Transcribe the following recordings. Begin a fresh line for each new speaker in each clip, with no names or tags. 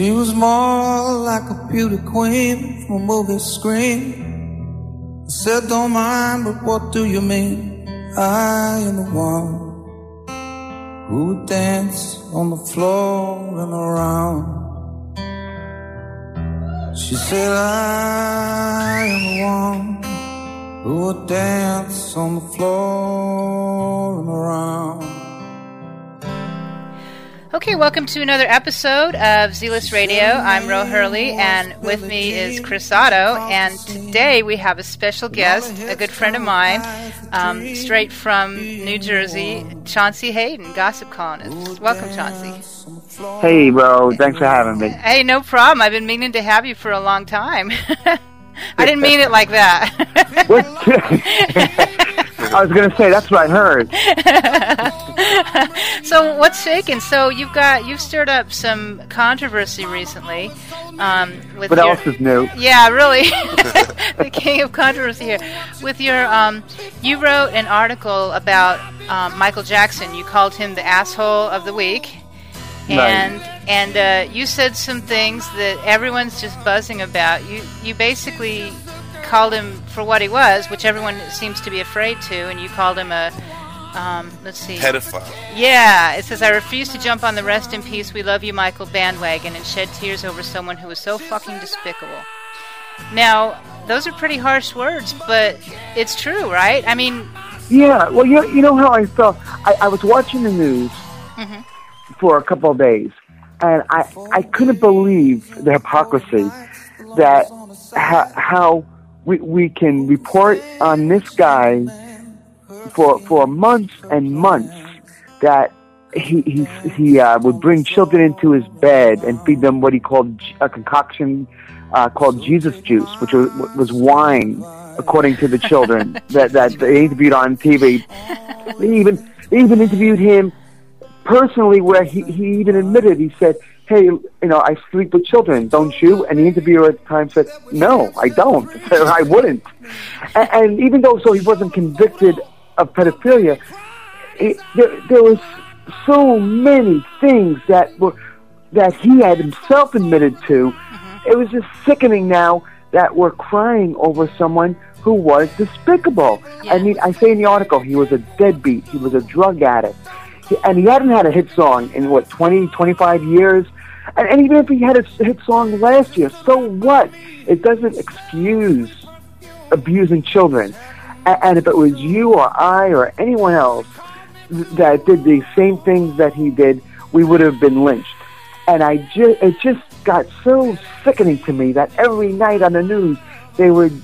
She was more like a beauty queen from a movie screen. I said, don't mind, but what do you mean? I am the one who would dance on the floor and around. She said, I am the one who would dance on the floor and around.
Okay, welcome to another episode of ZZZlist Radio. I'm Ro Hurley, and with me is Chris Otto. And today we have a special guest, a good friend of mine, um, straight from New Jersey, Chauncey Hayden, gossip columnist. Welcome, Chauncey.
Hey, Ro. Thanks for having me.
Hey, no problem. I've been meaning to have you for a long time. I didn't mean it like that.
I was going to say that's what I heard.
so what's shaking? So you've got you've stirred up some controversy recently. Um, with
what
your,
else is new?
Yeah, really, the king of controversy here. With your, um, you wrote an article about um, Michael Jackson. You called him the asshole of the week, and
Right.
and uh, you said some things that everyone's just buzzing about. You you basically called him for what he was, which everyone seems to be afraid to, and you called him a. Um, let's see.
pedophile.
Yeah, it says, I refuse to jump on the rest in peace, we love you, Michael bandwagon and shed tears over someone who was so fucking despicable. Now, those are pretty harsh words, but it's true, right? I mean,
Yeah. Well, you you know how I felt. I, I was watching the news
Mhm.
for a couple of days, and I I couldn't believe the hypocrisy that how, how we we can report on this guy for for months and months that he he he uh, would bring children into his bed and feed them what he called a concoction uh, called Jesus juice, which was, was wine, according to the children that that they interviewed on TV. They even they even interviewed him personally, where he he even admitted he said. Hey, you know, I sleep with children, don't you? And the interviewer at the time said, No, I don't. I wouldn't. And, and even though so he wasn't convicted of pedophilia, it, there, there was so many things that were that he had himself admitted to. It was just sickening now that we're crying over someone who was despicable. I mean, I say in the article, he was a deadbeat. He was a drug addict. And he hadn't had a hit song in, what, 20, 25 years? And, and even if he had a hit song last year, so what? It doesn't excuse abusing children. And if it was you or I or anyone else that did the same things that he did, we would have been lynched. And I just, it just got so sickening to me that every night on the news they would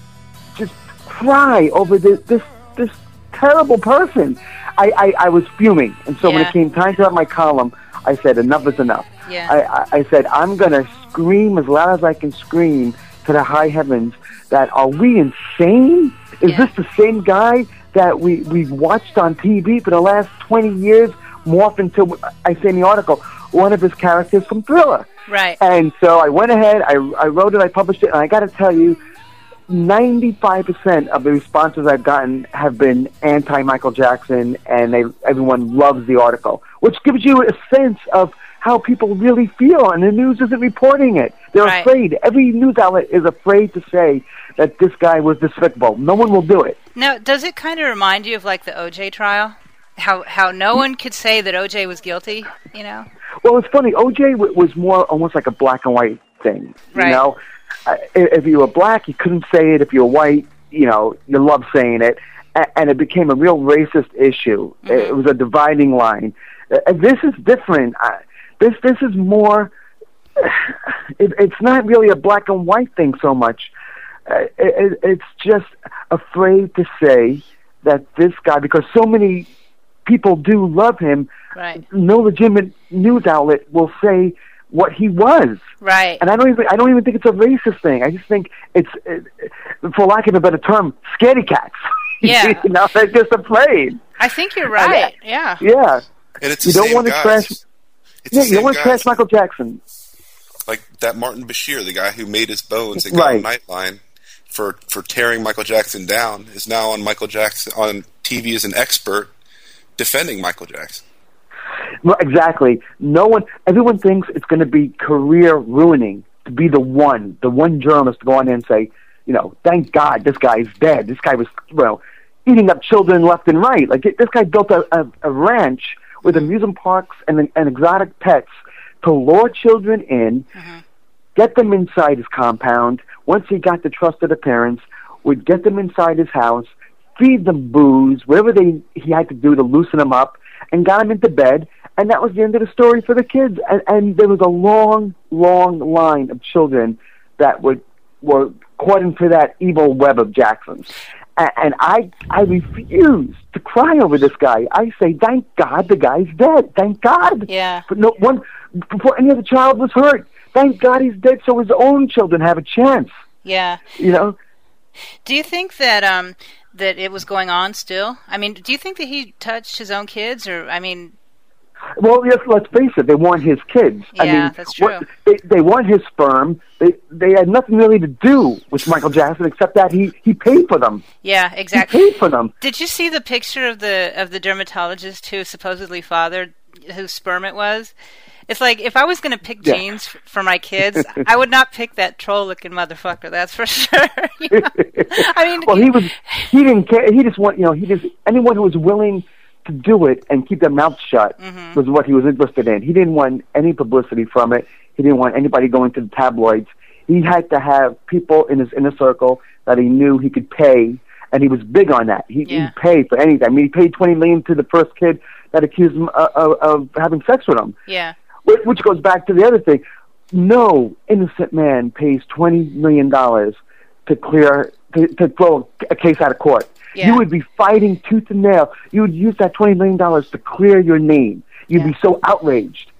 just cry over this this, this terrible person. I, I, I was fuming, and so when it came time to have my column, I said enough is enough.
Yeah.
I, I, I said I'm going to scream as loud as I can scream to the high heavens that are we insane? Is
Yeah.
this the same guy that we we've watched on TV for the last 20 years morph into? I say in the article one of his characters from Thriller.
right.
And so I went ahead, I, I wrote it, I published it, and I got to tell you, 95% of the responses I've gotten have been anti Michael Jackson, and they, everyone loves the article, which gives you a sense of how people really feel, and the news isn't reporting it. They're
Right.
afraid. Every news outlet is afraid to say that this guy was despicable. No one will do it.
Now, does it kind of remind you of like the OJ trial? How how no one could say that OJ was guilty, you know?
Well, it's funny. OJ w- was more almost like a black and white thing.
Right.
You know, if you were black, you couldn't say it. If you were white, you know, you love saying it, and it became a real racist issue. It was a dividing line. Uh, this is different. This this is more. It, it's not really a black and white thing so much. Uh, it, it, it's just afraid to say that this guy, because so many people do love him,
Right.
no legitimate news outlet will say what he was.
Right.
And I don't even I don't even think it's a racist thing. I just think it's, uh, for lack of a better term, scaredy cats.
Yeah.
you know, they're just afraid.
I think you're right. Yeah.
Yeah.
And it's
You don't wanna
guys.
trash-
It's
Yeah, you don't want to
guys.
trash Michael Jackson.
Like that Martin Bashir, the guy who made his bones and got
Right.
Nightline for for tearing Michael Jackson down, is now on Michael Jackson on TV as an expert defending Michael Jackson.
Well, exactly. No one, everyone thinks it's going to be career ruining to be the one, the one journalist to go on there and say, you know, thank God this guy's dead. This guy was, well, eating up children left and right. Like this guy built a, a, a ranch with amusement parks and, and exotic pets to lure children in,
Mm-hmm.
get them inside his compound. Once he got the trust of the parents, would get them inside his house, feed them booze, whatever they he had to do to loosen them up, and got them into bed. And that was the end of the story for the kids. And, and there was a long, long line of children that would were caught into that evil web of Jackson's. And, and I, I refuse to cry over this guy. I say, thank God the guy's dead. Thank God.
Yeah.
But no one before any other child was hurt. Thank God he's dead, so his own children have a chance.
Yeah.
You know,
Do you think that um that it was going on still? I mean, do you think that he touched his own kids, or I mean,
Well, yes, let's face it. They want his kids. I
Yeah,
mean,
that's
what-
true.
they they want his sperm. They they had nothing really to do with Michael Jackson except that he he paid for them.
yeah,
He
exactly.
paid for them.
Did you see the picture of the of the dermatologist who supposedly fathered whose sperm it was? It's like if I was going to pick
Yeah.
genes for my kids, I would not pick that troll-looking motherfucker. That's for sure. You know? I mean,
Well, he was he didn't care. He just want you know he just anyone who was willing to do it and keep their mouth shut
Mm-hmm.
was what he was interested in. He didn't want any publicity from it. He didn't want anybody going to the tabloids. He had to have people in his inner circle that he knew he could pay, and he was big on that. He,
Yeah.
he'd pay for anything. I mean, he paid twenty million to the first kid that accused him of, of, of having sex with him.
yeah,
Which which goes back to the other thing. No innocent man pays twenty million dollars to clear to, to throw a case out of court.
Yeah.
You would be fighting tooth and nail. You would use that twenty million dollars to clear your name. You'd
Yeah.
be so outraged.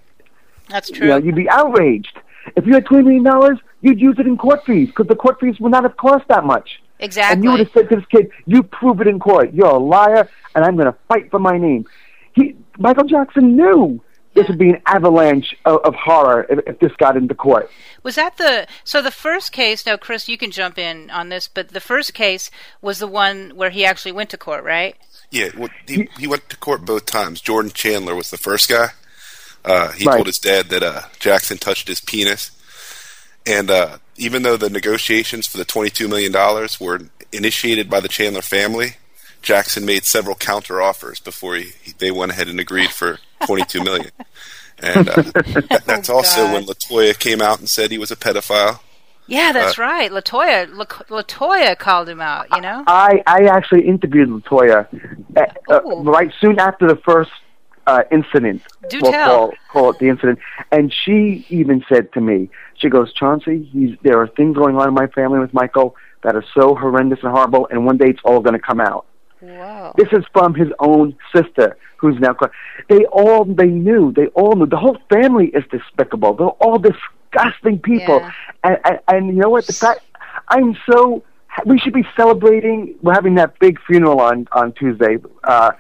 that's
You
true.
know, you'd be outraged. If you had twenty million dollars, you'd use it in court fees because the court fees would not have cost that much. Exactly. And you would have said to this kid, "You prove it in court. You're a liar, and I'm going to fight for my name." He, Michael Jackson knew this would be an avalanche of, of horror if, if this got into court.
Was that the so the first case? Now, Chris, you can jump in on this, but the first case was the one where he actually went to court, right?
Yeah, well, he, he went to court both times. Jordan Chandler was the first guy. Uh, he
Right.
told his dad that uh, Jackson touched his penis. And uh, even though the negotiations for the $22 million were initiated by the Chandler family, Jackson made several counter offers before he, he, they went ahead and agreed for $22 million. And uh, that, that's also
God.
when Latoya came out and said he was a pedophile.
Yeah,
Uh,
that's right. Latoya, La- Latoya called him out. You know.
I, I actually interviewed Latoya uh, uh, right soon after the first uh, incident.
Do
we'll
tell.
Call, call it the incident. And she even said to me, she goes, Chauncey, he's, there are things going on in my family with Michael that are so horrendous and horrible, and one day it's all going to come out.
Whoa.
This is from his own sister, who's now. caught. They all they knew. They all knew. The whole family is despicable. They're all disgusting people.
Yeah.
And, and and you know what? The fact I'm so. We should be celebrating. We're having that big funeral on on Tuesday uh,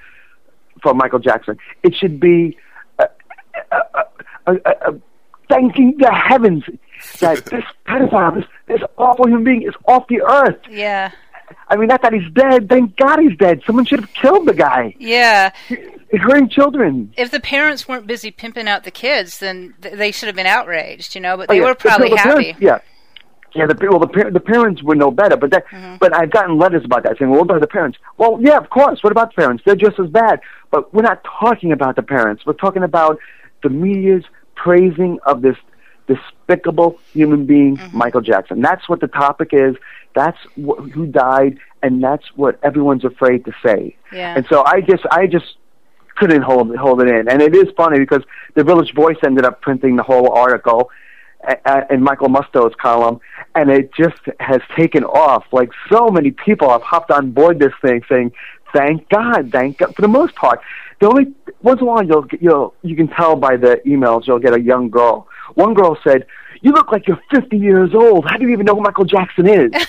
for Michael Jackson. It should be. Uh, uh, uh, uh, uh, thanking the heavens that this pedophile, this, this awful human being, is off the earth.
Yeah.
I mean, not that he's dead. Thank God he's dead. Someone should have killed the guy.
Yeah.
He's hurting children.
If the parents weren't busy pimping out the kids, then th- they should have been outraged, you know. But
Oh,
they
yeah.
were probably
the
happy.
Parents, yeah. Yeah, the well, the, par- the parents would know better, but that,
Mm-hmm.
but I've gotten letters about that saying, "Well, what about the parents?" Well, yeah, of course. What about the parents? They're just as bad. But we're not talking about the parents. We're talking about the media's praising of this despicable human being,
Mm-hmm.
Michael Jackson. That's what the topic is. That's wh- who died, and that's what everyone's afraid to say.
Yeah.
And so I just, I just couldn't hold hold it in. And it is funny because the Village Voice ended up printing the whole article in Michael Musto's column, and it just has taken off. Like so many people have hopped on board this thing, saying, "Thank God, thank God." For the most part, the only once in a while you'll get- you'll you can tell by the emails you'll get a young girl. One girl said, you look like you're 50 years old. How do you even know who Michael Jackson is?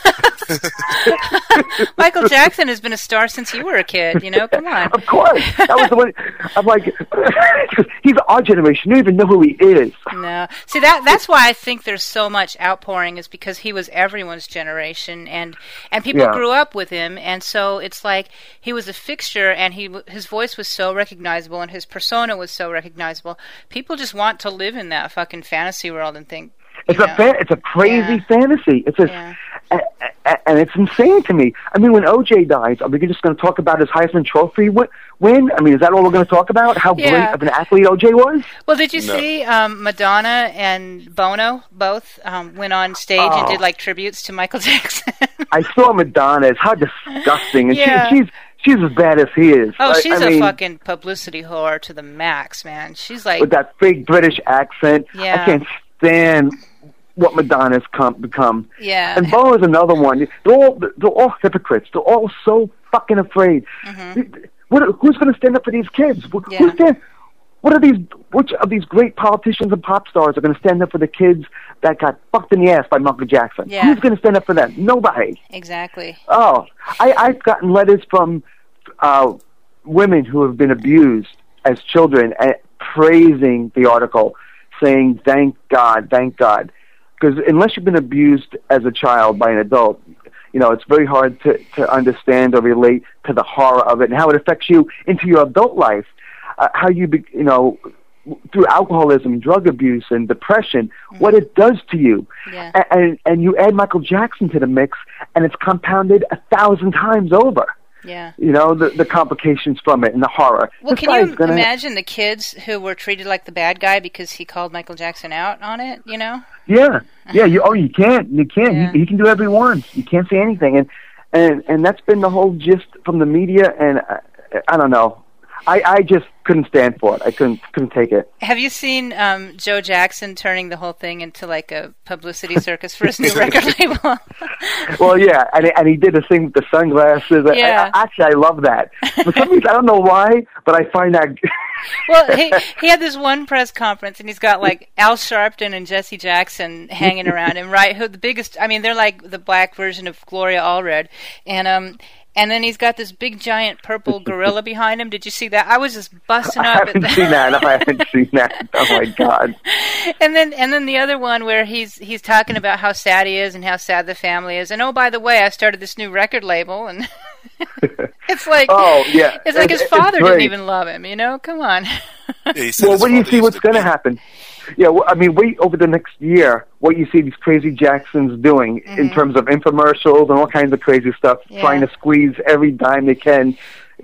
Michael Jackson has been a star since you were a kid. You know, come on.
of course, that was the one. I'm like, he's our generation. You don't even know who he is.
No, see that that's why I think there's so much outpouring is because he was everyone's generation, and and people
Yeah.
grew up with him, and so it's like he was a fixture, and he his voice was so recognizable, and his persona was so recognizable. People just want to live in that fucking fantasy world and think. You
It's a fan, it's a crazy
Yeah.
fantasy. It's a,
Yeah.
a, a, and it's insane to me. I mean, when OJ dies, are we just going to talk about his Heisman Trophy wi- win? I mean, is that all we're going to talk about? How
Yeah.
great of an athlete OJ was?
Well, did you
No.
see um, Madonna and Bono both um, went on stage and
Oh.
did like tributes to Michael Jackson?
I saw Madonna. It's how disgusting, and
Yeah.
she, she's she's as bad as he is.
oh,
I-
she's
I
a
mean,
fucking publicity whore to the max, man. She's like,
with that fake British accent.
Yeah.
I can't stand what Madonna's come, become.
yeah,
And Bo is another one. They're all they're all hypocrites. They're all so fucking afraid. What, who's going to stand up for these kids?
Mm-hmm. Yeah.
Who's stand, what are these? Which of these great politicians and pop stars are going to stand up for the kids that got fucked in the ass by Michael Jackson?
Yeah.
Who's going to stand up for them? Nobody.
exactly.
Oh, I, I've gotten letters from uh, women who have been abused as children uh, praising the article, saying, "Thank God, thank God," because unless you've been abused as a child by an adult, you know it's very hard to to understand or relate to the horror of it and how it affects you into your adult life. Uh, how you, be, you know, through alcoholism, drug abuse, and depression, what it does to you.
Yeah.
And and you add Michael Jackson to the mix, and it's compounded a thousand times over.
Yeah.
You know the the complications from it and the horror.
Well,
This
can you imagine the kids who were treated like the bad guy because he called Michael Jackson out on it? You know?
Yeah, yeah. You oh, you can't, you can't.
Yeah.
He, he can do every wants. You can't say anything, and and and that's been the whole gist from the media. And I, I don't know. I I just couldn't stand for it. I couldn't couldn't take it.
Have you seen um, Joe Jackson turning the whole thing into like a publicity circus for his new record label?
Well, yeah, and and he did the thing with the sunglasses. I-
Yeah.
I, actually, I love that. For some reason, I don't know why, but I find that.
well, he he had this one press conference, and he's got like Al Sharpton and Jesse Jackson hanging around him, right? Who the biggest? I mean, they're like the black version of Gloria Allred, and um. And then he's got this big giant purple gorilla behind him. Did you see that? I was just busting up at
haven't
the
seen that. I haven't seen that. Oh my god.
and then and then the other one where he's he's talking about how sad he is and how sad the family is and oh by the way I started this new record label and it's like
Oh yeah.
it's like his father didn't even love him you know come on
Yeah, he said
Well,
his
what do you see? What's going to happen? Yeah, well, I mean, wait over the next year. What you see these crazy Jacksons doing in terms of infomercials and all kinds of crazy stuff,
Mm-hmm. Yeah.
trying to squeeze every dime they can. You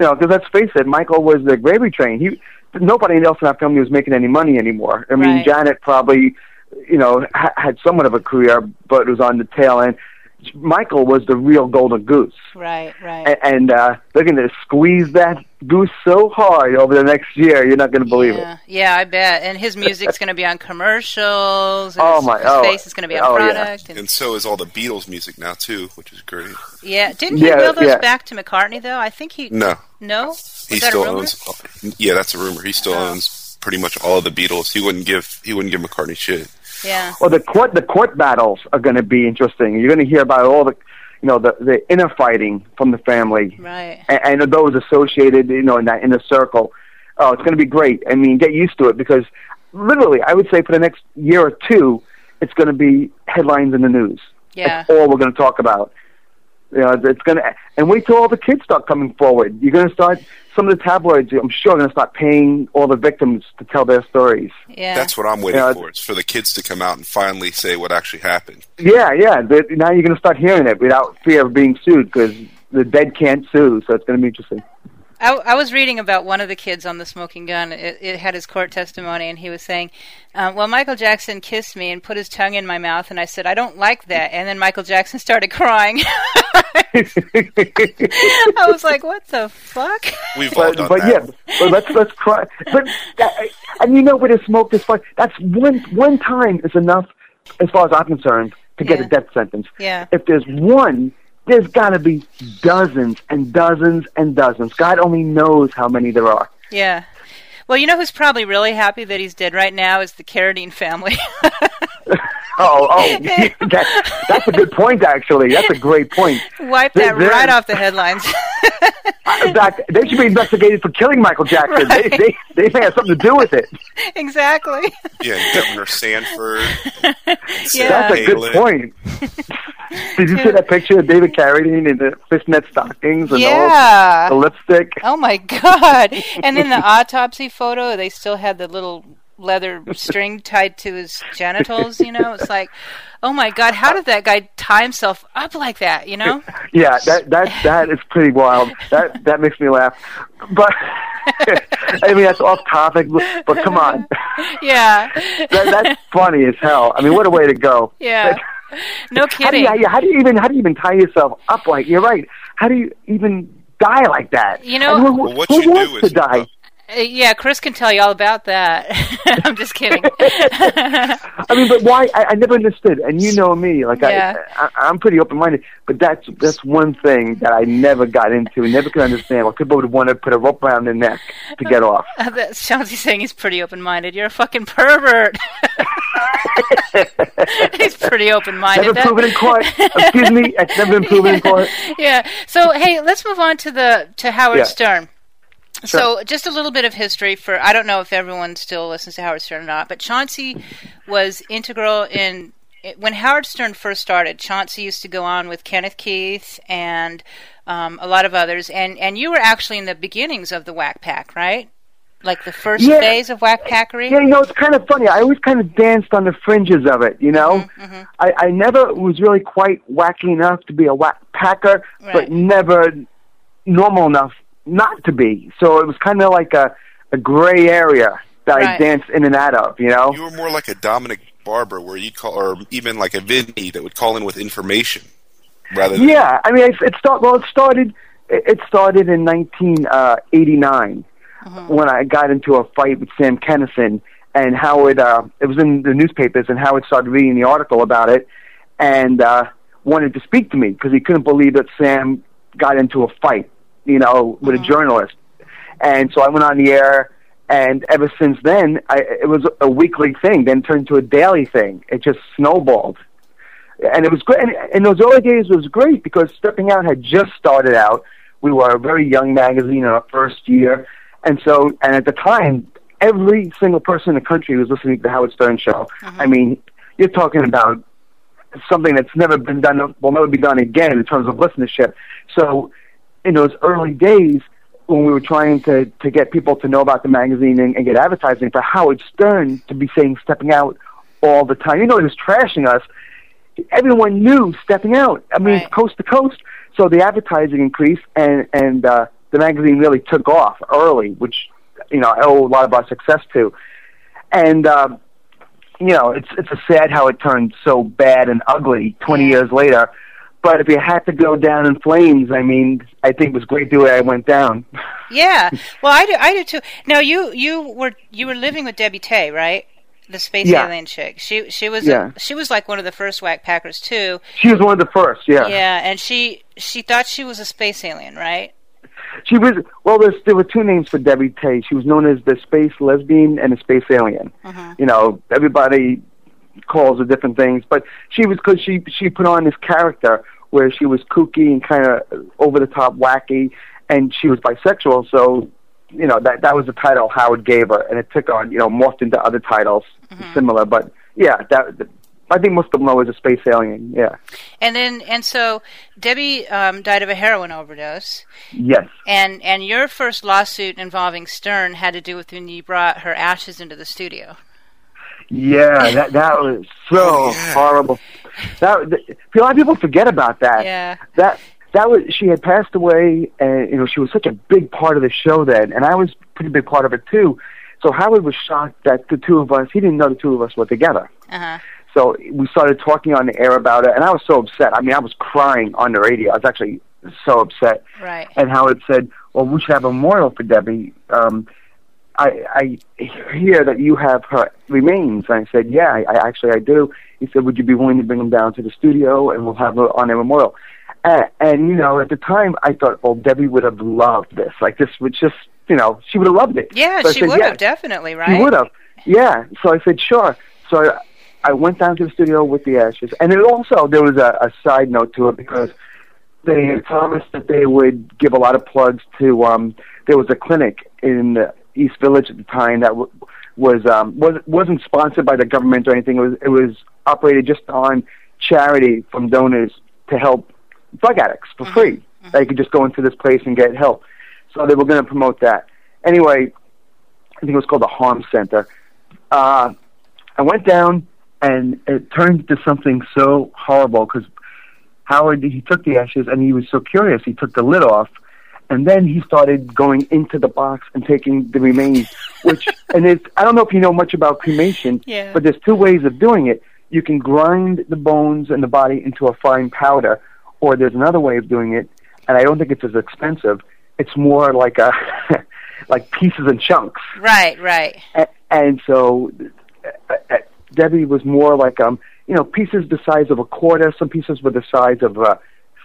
know, because let's face it, Michael was the gravy train. He nobody else in that family was making any money anymore. I mean,
Right.
Janet probably, you know, ha- had somewhat of a career, but it was on the tail end. Michael was the real golden goose
right right
and, and uh, they're going to squeeze that goose so hard over the next year, you're not going to believe
yeah
it.
yeah I bet and his music's going to be on commercials and
Oh,
his,
my-
his
oh,
face is going to be on
oh, yeah.
product and
And so is all the Beatles music now too, which is great.
yeah didn't he
Yeah,
will those
yeah.
back to McCartney though I think he
No,
no was
he
that
still
a rumor?
owns. Yeah, that's a rumor. He still
Oh.
owns pretty much all of the Beatles. He wouldn't give. He wouldn't give McCartney shit.
Yeah
Well, the court the court battles are going to be interesting. You're going to hear about all the, you know, the the inner fighting from the family
right
and, and those associated, you know, in that inner circle. Oh, it's going to be great. I mean, get used to it because literally, I would say for the next year or two, it's going to be headlines in the news.
yeah
That's all we're going to talk about. You know, it's going to, and wait till all the kids start coming forward. You're going to start, some of the tabloids, I'm sure, are going to start paying all the victims to tell their stories.
yeah
That's what I'm waiting
Yeah.
for. It's for the kids to come out and finally say what actually happened.
Yeah, yeah. The, now you're going to start hearing it without fear of being sued because the dead can't sue. So it's going to be interesting.
I, I was reading about one of the kids on the smoking gun. It, it had his court testimony, and he was saying, um, "Well, Michael Jackson kissed me and put his tongue in my mouth, and I said I don't like that." And then Michael Jackson started crying. I was like, "What the fuck?"
We've all
but
done
but
that.
yeah, but let's let's cry. But that, and you know, with a smoke this far, that's one one time is enough, as far as I'm concerned, to get
Yeah.
a death sentence.
Yeah.
If there's one, there's got to be dozens and dozens and dozens. God only knows how many there are.
Yeah. Well, you know who's probably really happy that he's dead right now is the Carradine family.
Oh, oh, that, that's a good point. Actually, that's a great point.
Wipe that
They're-
right off the headlines.
In fact, they should be investigated for killing Michael Jackson.
Right.
They, they they may have something to do with it.
exactly.
Yeah, Governor Sanford.
Yeah.
That's a good point. Did you see that picture of David Carradine in the fishnet stockings and
Yeah.
all the lipstick?
Oh my god! And then the autopsy photo, they still had the little leather string tied to his genitals. You know, it's like, oh my god, how did that guy tie himself up like that? You know?
Yeah, that that that is pretty wild. That that makes me laugh. But I mean, that's off topic. But come on,
Yeah,
that, that's funny as hell. I mean, what a way to go.
yeah. No
How do,
kidding.
you, how do you even how do you even tie yourself up like you're right? How do you even die like that?
You know-
And who,
Well, what
who
you
wants
do
to die?
Uh, Uh, yeah, Chris can tell you all about that. I'm just kidding.
I mean, but why? I, I never understood. And you know me, like
Yeah.
I, I, I'm pretty open minded. But that's that's one thing that I never got into, and never could understand. Why people would want to put a rope around their neck to get off.
That's Chauncey saying he's pretty open-minded. You're a fucking pervert. he's pretty open-minded.
Never
That-
proven in court. Excuse me, it's never been proven in court.
yeah. So hey, let's move on to the to Howard
Yeah.
Stern. So just a little bit of history for I don't know if everyone still listens to Howard Stern or not, but Chauncey was integral in when Howard Stern first started. Chauncey used to go on with Kenneth Keith and um, a lot of others, and and you were actually in the beginnings of the Whack Pack, right? Like the first
Yeah.
phase of Whack Packery.
Yeah, you know, it's kind of funny. I always kind of danced on the fringes of it, you know?
Mm-hmm,
I, I never was really quite wacky enough to be a whack packer,
Right.
but never normal enough not to be. So it was kind of like a, a gray area that I danced in and out of, you know?
You were more like a Dominic Barbara, where you'd call, or even like a Vinny that would call in with information, rather than
Yeah, I mean, it, it start well. It started. It it started in 1989 when I got into a fight with Sam Kinison, and Howard. Uh, it was in the newspapers, and Howard started reading the article about it, and uh, wanted to speak to me because he couldn't believe that Sam got into a fight, you know, with a mm-hmm. journalist. And so I went on the air, and ever since then, I, it was a weekly thing. Then turned to a daily thing. It just snowballed and it was great. And in those early days, it was great because Stepping Out had just started out. We were a very young magazine in our first year, and so and at the time, every single person in the country was listening to the Howard Stern show. Mm-hmm. I mean, you're talking about something that's never been done, will never be done again in terms of listenership. So, in those early days, when we were trying to to get people to know about the magazine and, and get advertising for Howard Stern to be saying "Stepping Out" all the time, you know, he was trashing us everyone knew stepping out. I mean,
Right.
coast to coast. So the advertising increased, and and uh, the magazine really took off early, which you know I owe a lot of our success to. And um, you know, it's it's a sad how it turned so bad and ugly twenty years later. But if you had to go down in flames, I mean, I think it was great the way I went down.
Yeah. Well, I do. I do too. Now you you were you were living with Debbie Tay, right? The space
Yeah.
alien chick. She she was
Yeah.
she was like one of the first whack packers too.
She was one of the first, yeah.
Yeah, and she she thought she was a space alien, right?
She was well. There's, there were two names for Debbie Tay. She was known as the space lesbian and the space alien. Uh-huh. You know, everybody calls her different things, but she was because she she put on this character where she was kooky and kind of over the top, wacky, and she was bisexual. So you know that that was the title Howard gave her, and it took on you know morphed into other titles similar. But yeah, that I think most of them know as a space alien. Yeah.
And then and so Debbie um, died of a heroin overdose,
Yes.
and and your first lawsuit involving Stern had to do with when you brought her ashes into the studio.
Yeah, that that was so
Oh, yeah.
horrible. That th- a lot of people forget about that.
Yeah.
That that was she had passed away, and you know she was such a big part of the show then, and I was a pretty big part of it too. So Howard was shocked that the two of us. He didn't know the two of us were together.
Uh huh.
So we started talking on the air about it, and I was so upset. I mean, I was crying on the radio. I was actually so upset.
Right.
And Howard said, "Well, we should have a memorial for Debbie." Um, I, I hear that you have her remains. And I said, "Yeah, I, I actually I do." He said, "Would you be willing to bring them down to the studio and we'll have her on a memorial?" And, and you know, at the time, I thought, "Well, Debbie would have loved this. Like this would just, you know, she would have loved it."
Yeah,
So
she
said,
would
"Yeah."
have definitely,
right?
right?
would have. Yeah. So I said, sure. So I, I went down to the studio with the ashes, and it also there was a, a side note to it because they had promised that they would give a lot of plugs to. Um, there was a clinic in the East Village at the time that w- was um, was wasn't sponsored by the government or anything. It was it was operated just on charity from donors to help drug addicts for
Mm-hmm.
free. They could just go into this place and get help. So they were going to promote that. Anyway, I think it was called the Harm Center. Uh, I went down, and it turned into something so horrible because Howard he took the ashes and he was so curious. He took the lid off, and then he started going into the box and taking the remains. Which and it's I don't know if you know much about cremation,
Yeah.
but there's two ways of doing it. You can grind the bones and the body into a fine powder, or there's another way of doing it, and I don't think it's as expensive. It's more like a like pieces and chunks
Right, right.
and, and so uh, uh, Debbie was more like um you know pieces the size of a quarter, some pieces were the size of a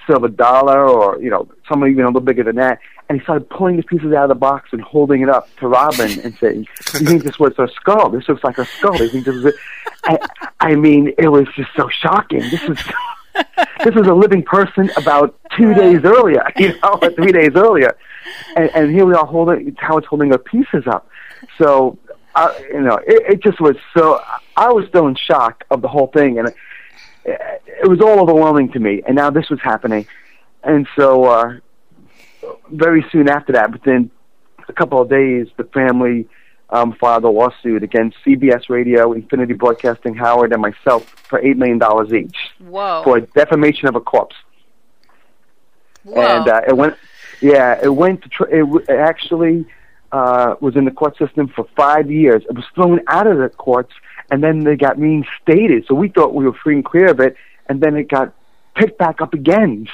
silver dollar, or you know some even a little bigger than that. And he started pulling the pieces out of the box and holding it up to Robin and saying, "You think this was a skull? This looks like a skull. You think this is?" A... I, I mean, it was just so shocking. This is. this was a living person about two days earlier, you know, or three days earlier, and, and here we are holding how it's holding our pieces up. So, uh, you know, it, it just was so. I was still in shock of the whole thing, and it, was all overwhelming to me. And now this was happening, and so uh, very soon after that, within a couple of days, the family um, filed a lawsuit against CBS Radio, Infinity Broadcasting, Howard, and myself for eight million dollars each
Whoa.
for defamation of a corpse.
Whoa.
And uh, it went, yeah, it went. To tr- it, w- it actually uh, was in the court system for five years. It was thrown out of the courts, and then they got reinstated. So we thought we were free and clear of it, and then it got picked back up again,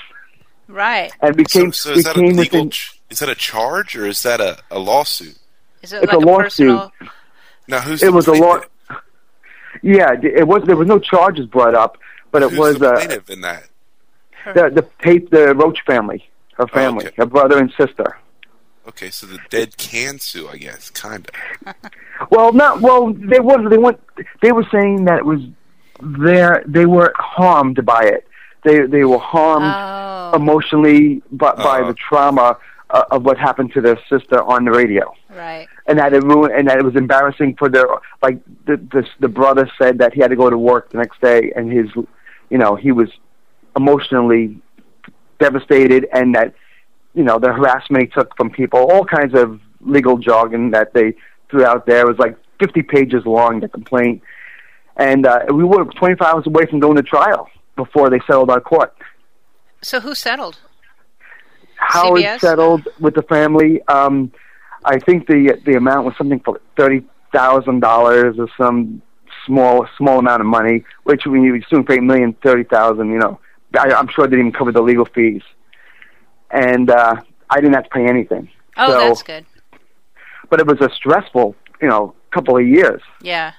right.
and became
so is that a
became
legal?
within.
Is that a charge or is that a, a lawsuit?
Is it
It's
like
a lawsuit.
personal?
Now who's
It
the
was a law. Yeah, it was. There was no charges brought up, but it
Who's
was
the
uh,
plaintiff in that?
the the Tate, the Roach family, her family,
okay.
her brother and sister.
Okay, so the dead can sue, I guess, kind of.
Well, not well. They weren't. They weren't. They were saying that it was their. They were harmed by it. They they were harmed
Oh,
emotionally by, by
Oh.
the trauma uh, of what happened to their sister on the radio,
right.
and that it ruined, and that it was embarrassing for their. Like the the the brother said that he had to go to work the next day, and his, you know, he was emotionally devastated, and that you know the harassment he took from people, all kinds of legal jargon that they threw out there. It was like 50 pages long, the complaint. And uh, we were 25 hours away from going to trial before they settled our court.
So who settled?
Howard
CBS?
settled with the family. Um, I think the the amount was something for thirty thousand dollars or some small small amount of money. Which when you assume for eight million, thirty thousand, you know, I, I'm sure they didn't even cover the legal fees. And uh, I didn't have to pay anything.
Oh,
So-
that's good.
But it was a stressful, you know, couple of years.
Yeah.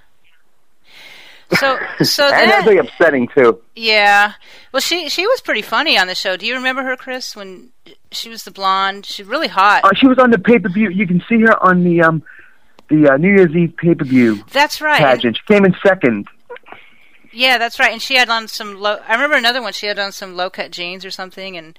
So, so
and that's really upsetting too.
yeah. Well, she she was pretty funny on the show. Do you remember her, Chris? When she was the blonde, she's really hot.
Uh, she was on the pay per view. You can see her on the um the uh, New Year's Eve pay per view
That's right.
Pageant. She came in second.
yeah, that's right. And she had on some low. I remember another one. She had on some low cut jeans or something, and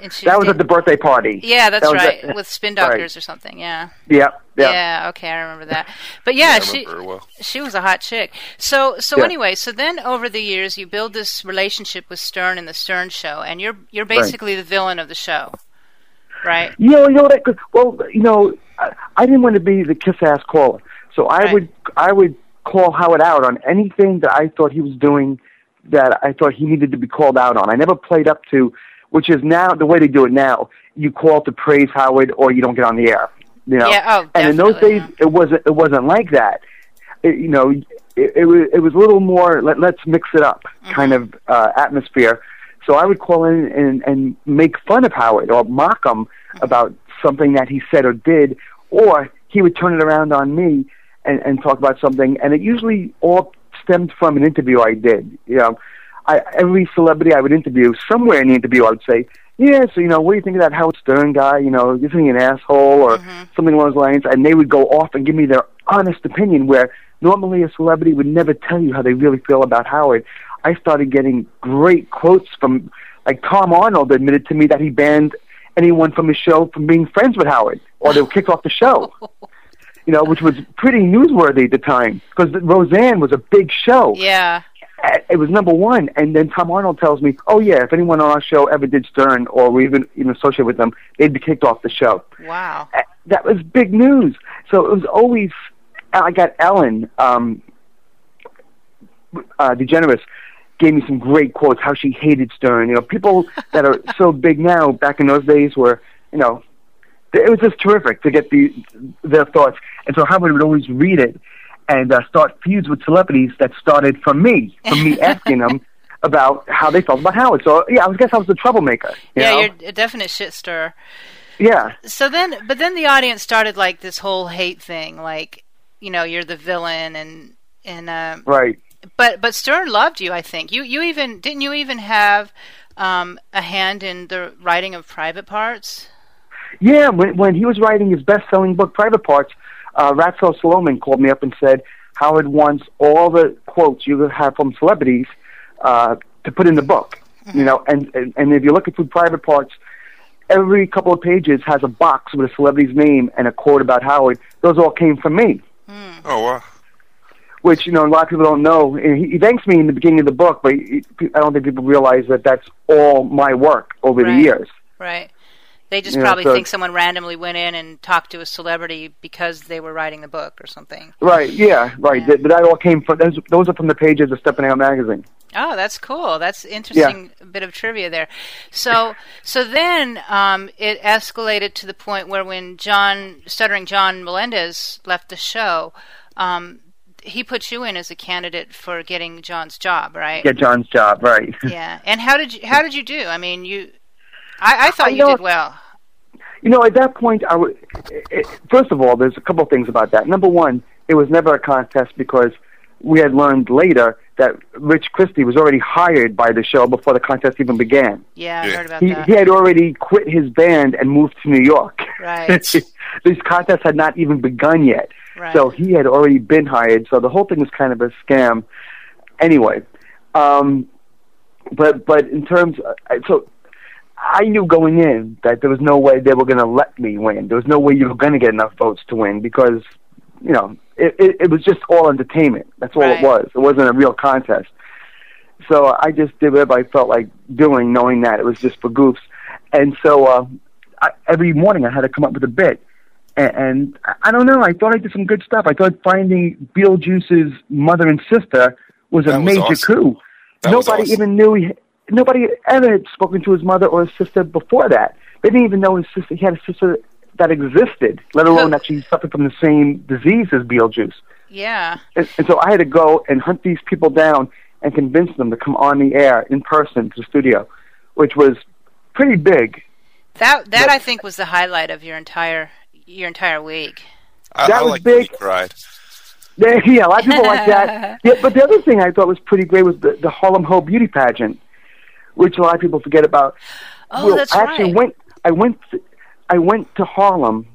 That was
did-
at the birthday party.
yeah, that's
that
right,
at-
with spin
right.
doctors or something. Yeah.
Yeah, yeah.
Yeah. Okay, I remember that. But yeah,
I
she
well.
she was a hot chick. So so
Yeah.
anyway, so then over the years you build this relationship with Stern and the Stern show, and you're you're basically the villain of the show, right?
You know, you know that. Well, you know, I, I didn't want to be the kiss ass caller, so I
Right.
would I would call Howard out on anything that I thought he was doing that I thought he needed to be called out on. I never played up to, which is now the way they do it now. You call to praise Howard, or you don't get on the air. You know,
Yeah, oh,
and in those days it wasn't it wasn't like that. It, you know, it, it was it was a little more let, let's mix it up kind of uh, atmosphere. So I would call in and, and make fun of Howard or mock him about something that he said or did, or he would turn it around on me and, and talk about something. And it usually all stemmed from an interview I did. You know, I, every celebrity I would interview, somewhere in the interview I would say, yeah, so you know, what do you think of that Howard Stern guy? You know, isn't he an asshole or mm-hmm. something along those lines? And they would go off and give me their honest opinion, where normally a celebrity would never tell you how they really feel about Howard. I started getting great quotes from, like Tom Arnold admitted to me that he banned anyone from his show from being friends with Howard, or they were kicked off the show. You know, which was pretty newsworthy at the time because Roseanne was a big show
Yeah.
It was number one. And then Tom Arnold tells me, "Oh yeah, if anyone on our show ever did Stern or we even even associated with them, they'd be kicked off the show."
Wow.
Uh, That was big news. So it was always. I got Ellen um, uh, DeGeneres gave me some great quotes how she hated Stern. You know, people that are so big now back in those days were, you know, it was just terrific to get the their thoughts. And so Howard would always read it and uh, start feuds with celebrities that started from me, from me asking them about how they felt about Howard. So yeah, I guess I was the troublemaker. You
yeah,
know?
you're a definite shit stir.
yeah.
So then, but then the audience started like this whole hate thing, like you know, you're the villain, and and um,
Right.
but but Stern loved you. I think you you even didn't you even have um, a hand in the writing of Private Parts.
Yeah, when when he was writing his best-selling book, Private Parts, uh, Ratso Sloman called me up and said Howard wants all the quotes you have from celebrities uh, to put in the book. You know, and, and and if you look at through Private Parts, every couple of pages has a box with a celebrity's name and a quote about Howard. Those all came from me.
Oh wow.
Which you know a lot of people don't know. And He, he thanks me in the beginning of the book, but he, I don't think people realize that that's all my work over
Right.
the years.
Right. They just
Yeah,
probably
so-
think someone randomly went in and talked to a celebrity because they were writing the book or something.
Right? Yeah. Right.
Yeah.
That, that all came from those, those are from the pages of Stepping Out magazine.
Oh, that's cool. That's interesting bit of trivia there. So so then um, it escalated to the point where when John stuttering John Melendez left the show, um, he put you in as a candidate for getting John's job, right?
Get John's job. Right.
Yeah. And how did you how did you do? I mean, you I, I thought
I
you
know-
did well.
You know, at that point, I w- it, eh, eh, first of all, there's a couple of things about that. Number one, it was never a contest because we had learned later that Rich Christy was already hired by the show before the contest even began.
Yeah, I
Yeah.
heard about
He,
that.
he had already quit his band and moved to New York.
Right.
These contests had not even begun yet.
Right.
So he had already been hired. So the whole thing was kind of a scam. Anyway, um, but but in terms, of, so I knew going in that there was no way they were going to let me win. There was no way you were going to get enough votes to win because you know it, it, it was just all entertainment. That's all
Right.
it was. It wasn't a real contest. So I just did whatever I felt like doing, knowing that it was just for goofs. And so uh, I, every morning I had to come up with a bit. And, and I- I don't know. I thought I did some good stuff. I thought finding Beetlejuice's mother and sister was a
That was
major
awesome.
coup.
That was
Nobody
awesome.
even knew. He, nobody ever had spoken to his mother or his sister before that. They didn't even know his sister. He had a sister that existed, let alone that she suffered from the same disease as Beetlejuice.
yeah.
And, and so I had to go and hunt these people down and convince them to come on the air in person to the studio, which was pretty big.
That that
But-
I think was the highlight of your entire your entire week.
I,
That
I
was
like
big.
cried.
There- yeah, a lot of people like that. Yeah, but the other thing I thought was pretty great was the, the Harlem Ho beauty pageant, which a lot of people forget about.
Oh,
Well,
that's
I actually
right.
went. I went. I went to Harlem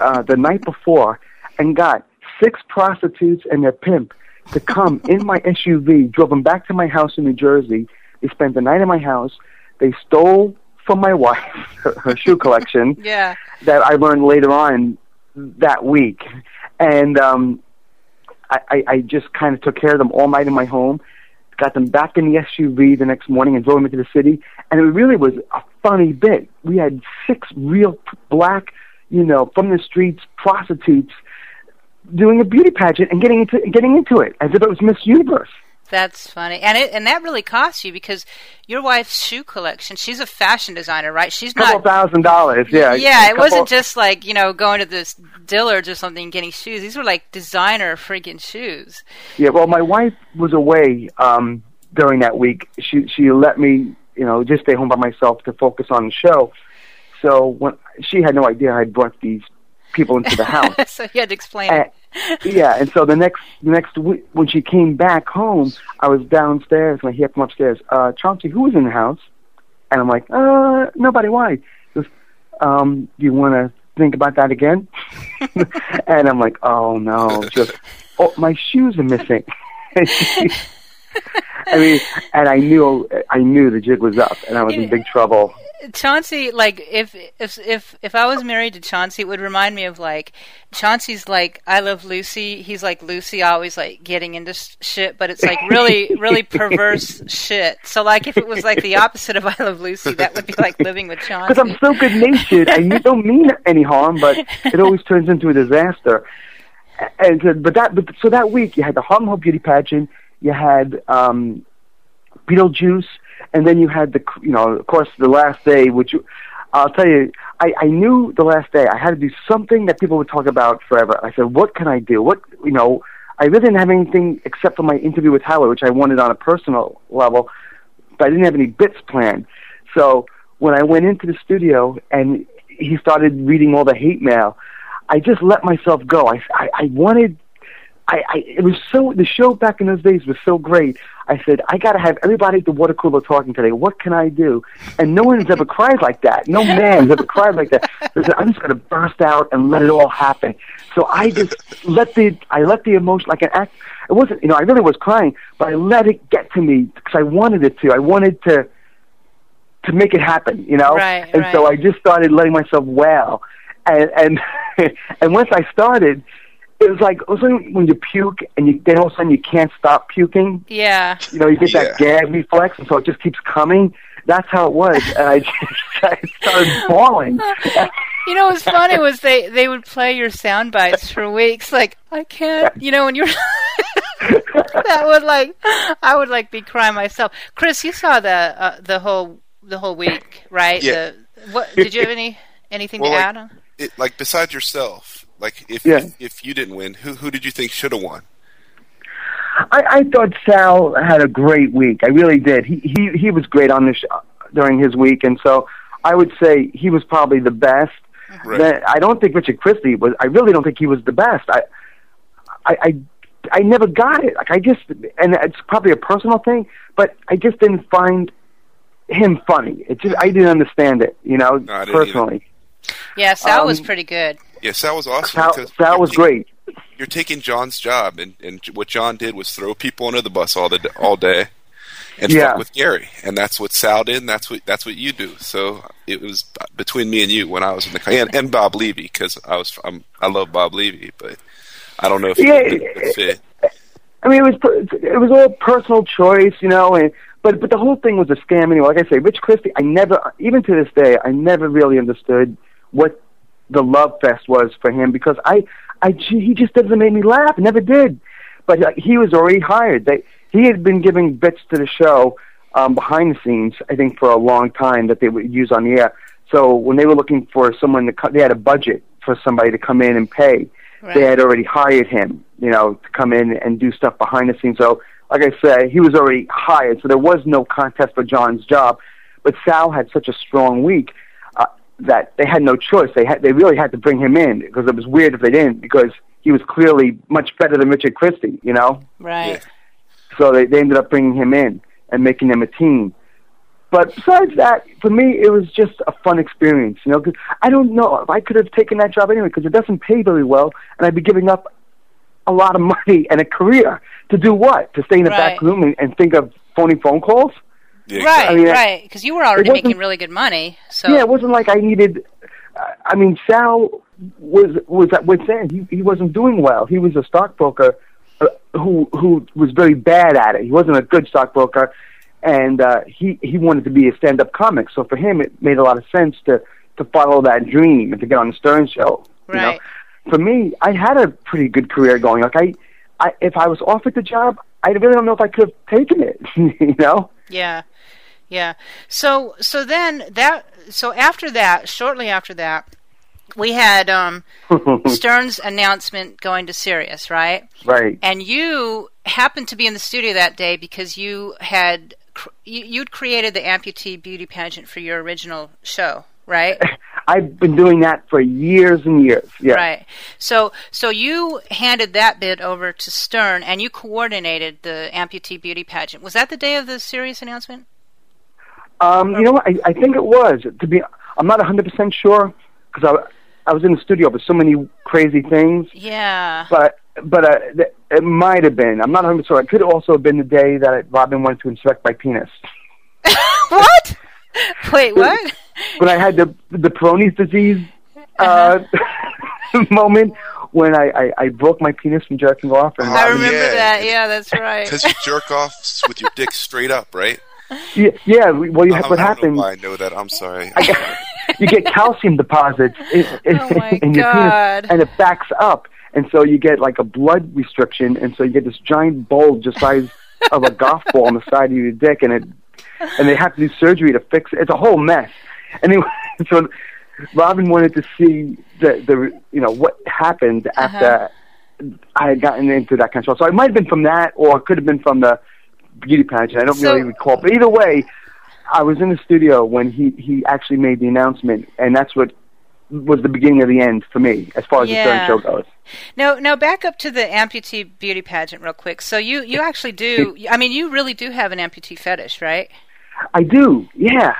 uh, the night before and got six prostitutes and their pimp to come in my SUV. Drove them back to my house in New Jersey. They spent the night in my house. They stole from my wife her, her shoe collection
Yeah.
that I learned later on that week, and um, I, I, I just kind of took care of them all night in my home. Got them back in the SUV the next morning and drove them into the city, and it really was a funny bit. We had six real black, you know, from the streets prostitutes doing a beauty pageant and getting into getting into it as if it was Miss Universe.
That's funny, and it and that really costs you because your wife's shoe collection. She's a fashion designer, right? She's
couple
not.
thousand dollars, yeah.
yeah, it wasn't just like you know going to this Dillard's or something and getting shoes. These were like designer freaking shoes.
Yeah, well, my wife was away um, during that week. She she let me, you know, just stay home by myself to focus on the show. So when she had no idea I brought these people into the house.
so you had to explain it.
yeah, and so the next the next week when she came back home, I was downstairs and I hear from upstairs, uh, Chauncey, who was in the house? And I'm like, uh, nobody. Why? He goes, um, do you want to think about that again? and I'm like, oh no, just oh, my shoes are missing. I mean, and I knew I knew the jig was up, and I was in big trouble.
Chauncey, like if if if if I was married to Chauncey, it would remind me of like Chauncey's like I love Lucy. He's like Lucy, always like getting into shit, but it's like really really perverse shit. So like if it was like the opposite of I love Lucy, that would be like living with Chauncey.
Because I'm so good natured, and you don't mean any harm, but it always turns into a disaster. And so, but that but so that week you had the Harlem Ho Beauty Pageant, you had um, Beetlejuice and then you had the you know of course the last day which I'll tell you I, I knew the last day I had to do something that people would talk about forever. I said, what can I do? What you know, I really didn't have anything except for my interview with Howard, which I wanted on a personal level, but I didn't have any bits planned. So when I went into the studio and he started reading all the hate mail, I just let myself go. I I, I wanted I, I it was so the show back in those days was so great. I said I got to have everybody at the water cooler talking today. What can I do? And no one's ever cried like that. No man's ever cried like that. So I said, I'm just going to burst out and let it all happen. So I just let the I let the emotion like an act. It wasn't you know I really was crying, but I let it get to me because I wanted it to. I wanted to to make it happen. You know,
right,
and
right.
so I just started letting myself wail, and and and once I started it was like it was like when you puke and you then all of a sudden you can't stop puking.
Yeah.
You know, you get
Yeah.
that gag reflex, and so it just keeps coming. That's how it was, and I just I started bawling.
You know, what's funny was they they would play your sound bites for weeks. Like I can't, you know, when you're that would like I would like be crying myself. Chris, you saw the uh, the whole the whole week, right?
Yeah.
The, what did you have any anything
Well,
to
like-
add? on?
It, like besides yourself, like if
Yeah.
if you didn't win, who who did you think should have won?
I, I thought Sal had a great week. I really did. He he he was great on the show during his week, and so I would say he was probably the best.
Right.
Then I don't think Richard Christy was. I really don't think he was the best. I, I, I, I never got it. Like I just, and it's probably a personal thing, but I just didn't find him funny. It just, I didn't understand it. You know,
No, I didn't
personally.
Yeah, Sal was
um,
pretty good.
Yeah, Sal was awesome.
Sal,
because
Sal was
taking-
great.
You're taking John's job, and and what John did was throw people under the bus all the all day, and
Yeah.
fuck with Gary, and that's what Sal did, and that's what that's what you do. So it was between me and you when I was in the and, and Bob Levy because I was I'm, I love Bob Levy, but I don't know if he
Yeah,
been fit.
I mean, it was it was all personal choice, you know, and but but the whole thing was a scam anyway. Like I say, Rich Christy, I never, even to this day, I never really understood what the love fest was for him because I, I he just doesn't make me laugh. Never did. But uh, he was already hired. They he had been giving bits to the show um, behind the scenes, I think, for a long time that they would use on the air. So when they were looking for someone to, co- they had a budget for somebody to come in and pay
Right.
they had already hired him, you know, to come in and do stuff behind the scenes. So, like I say, he was already hired, so there was no contest for John's job. But Sal had such a strong week that they had no choice. They had, they really had to bring him in because it was weird if they didn't because he was clearly much better than Richard Christy, you know.
Right.
So they, they ended up bringing him in and making them a team. But besides that, for me, it was just a fun experience, you know. Cause I don't know if I could have taken that job anyway because it doesn't pay very well, and I'd be giving up a lot of money and a career to do what? To stay in the
Right.
back room and, and think of phony phone calls?
Yeah,
Right,
I mean,
right. Because you were already making really good money. So
Yeah, it wasn't like I needed. I mean, Sal was was at wit's end. He he wasn't doing well. He was a stockbroker uh, who who was very bad at it. He wasn't a good stockbroker, and uh, he he wanted to be a stand up comic. So for him, it made a lot of sense to to follow that dream and to get on the Stern Show. You know?
Right.
For me, I had a pretty good career going. Like I, I if I was offered the job, I really don't know if I could have taken it. you know.
Yeah. Yeah. So so then that so after that, shortly after that, we had um Stern's announcement going to Sirius, right?
right.
And you happened to be in the studio that day because you had cr- you, you'd created the amputee beauty pageant for your original show, right?
I've been doing that for years and years. Yeah.
Right. So so you handed that bit over to Stern and you coordinated the amputee beauty pageant. Was that the day of the Sirius announcement?
Um, you know what? I, I think it was. To be, I'm not 100 percent sure because I I was in the studio with so many crazy things.
Yeah.
But but uh, th- it might have been. I'm not 100 sure. It could also have been the day that Robin wanted to inspect my penis.
what? Wait, what?
when I had the the Peyronie's disease uh, moment when I, I I broke my penis from jerking off and
I remember
yeah.
that. Yeah, that's right.
Because you jerk off with your dick straight up, right?
yeah, yeah well you,
I,
what
I don't
happened
know why I know that. I'm sorry.
I got, you get calcium deposits in, in,
Oh, my
in your
God.
penis and it backs up and so you get like a blood restriction and so you get this giant bulge the size of a golf ball on the side of your dick and it and they have to do surgery to fix it it's a whole mess anyway so Robin wanted to see the the you know what happened uh-huh. after I had gotten into that kind of stuff. So it might have been from that, or it could have been from the beauty pageant. I don't
So-
really recall. But either way, I was in the studio when he he actually made the announcement, and that's what was the beginning of the end for me as far as
Yeah.
the Show goes.
Now, now back up to the amputee beauty pageant real quick. So you you actually do. I mean, you really do have an amputee fetish, right?
I do, yeah.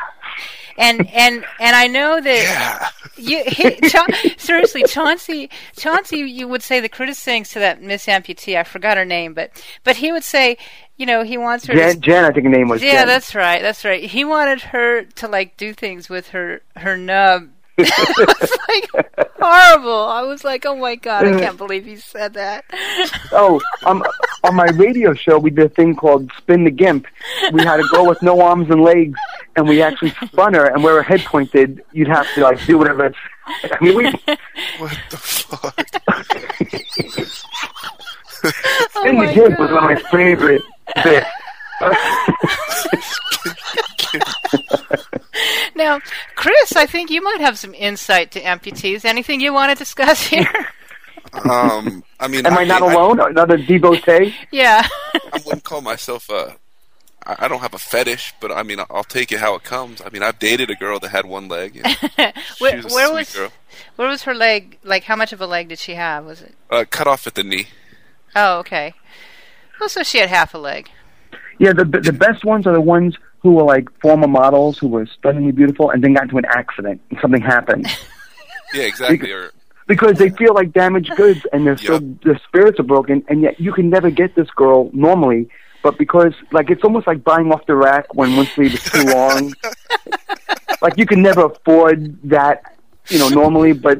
And and and I know that you he, Cha- seriously Chauncey Chauncey you would say the critics things to that Miss Amputee I forgot her name but but he would say you know he wants her
Jan,
to,
Jan, I think her name was.
yeah
Jen.
that's right that's right he wanted her to like do things with her her nub like horrible I was like oh my god I can't believe he said that
Oh, um, on my radio show, we did a thing called Spin the Gimp. We had a girl with no arms and legs, and we actually spun her, and where her head pointed, you'd have to like do whatever. It's, I mean, we
what the fuck?
oh
Spin the
my
Gimp was one of my favorite bits.
now Chris I think you might have some insight to amputees anything you want to discuss here
Um, I mean,
Am I not
I,
alone? Another devotee?
yeah
I wouldn't call myself a. I don't have a fetish, but I mean, I'll take it how it comes. I mean, I've dated a girl that had one leg. And she
where,
was a
where
sweet
was
girl.
where was her leg? Like, how much of a leg did she have? Was it?
Uh, cut off at the knee.
Oh, okay. Well, so she had half a leg.
Yeah, the the best ones are the ones who were like former models who were stunningly beautiful and then got into an accident and something happened
Yeah, exactly. Or
because they feel like damaged goods and their so
Yep.
their spirits are broken and yet you can never get this girl normally. But because like it's almost like buying off the rack when one sleeve is too long. like you can never afford that, you know, normally. But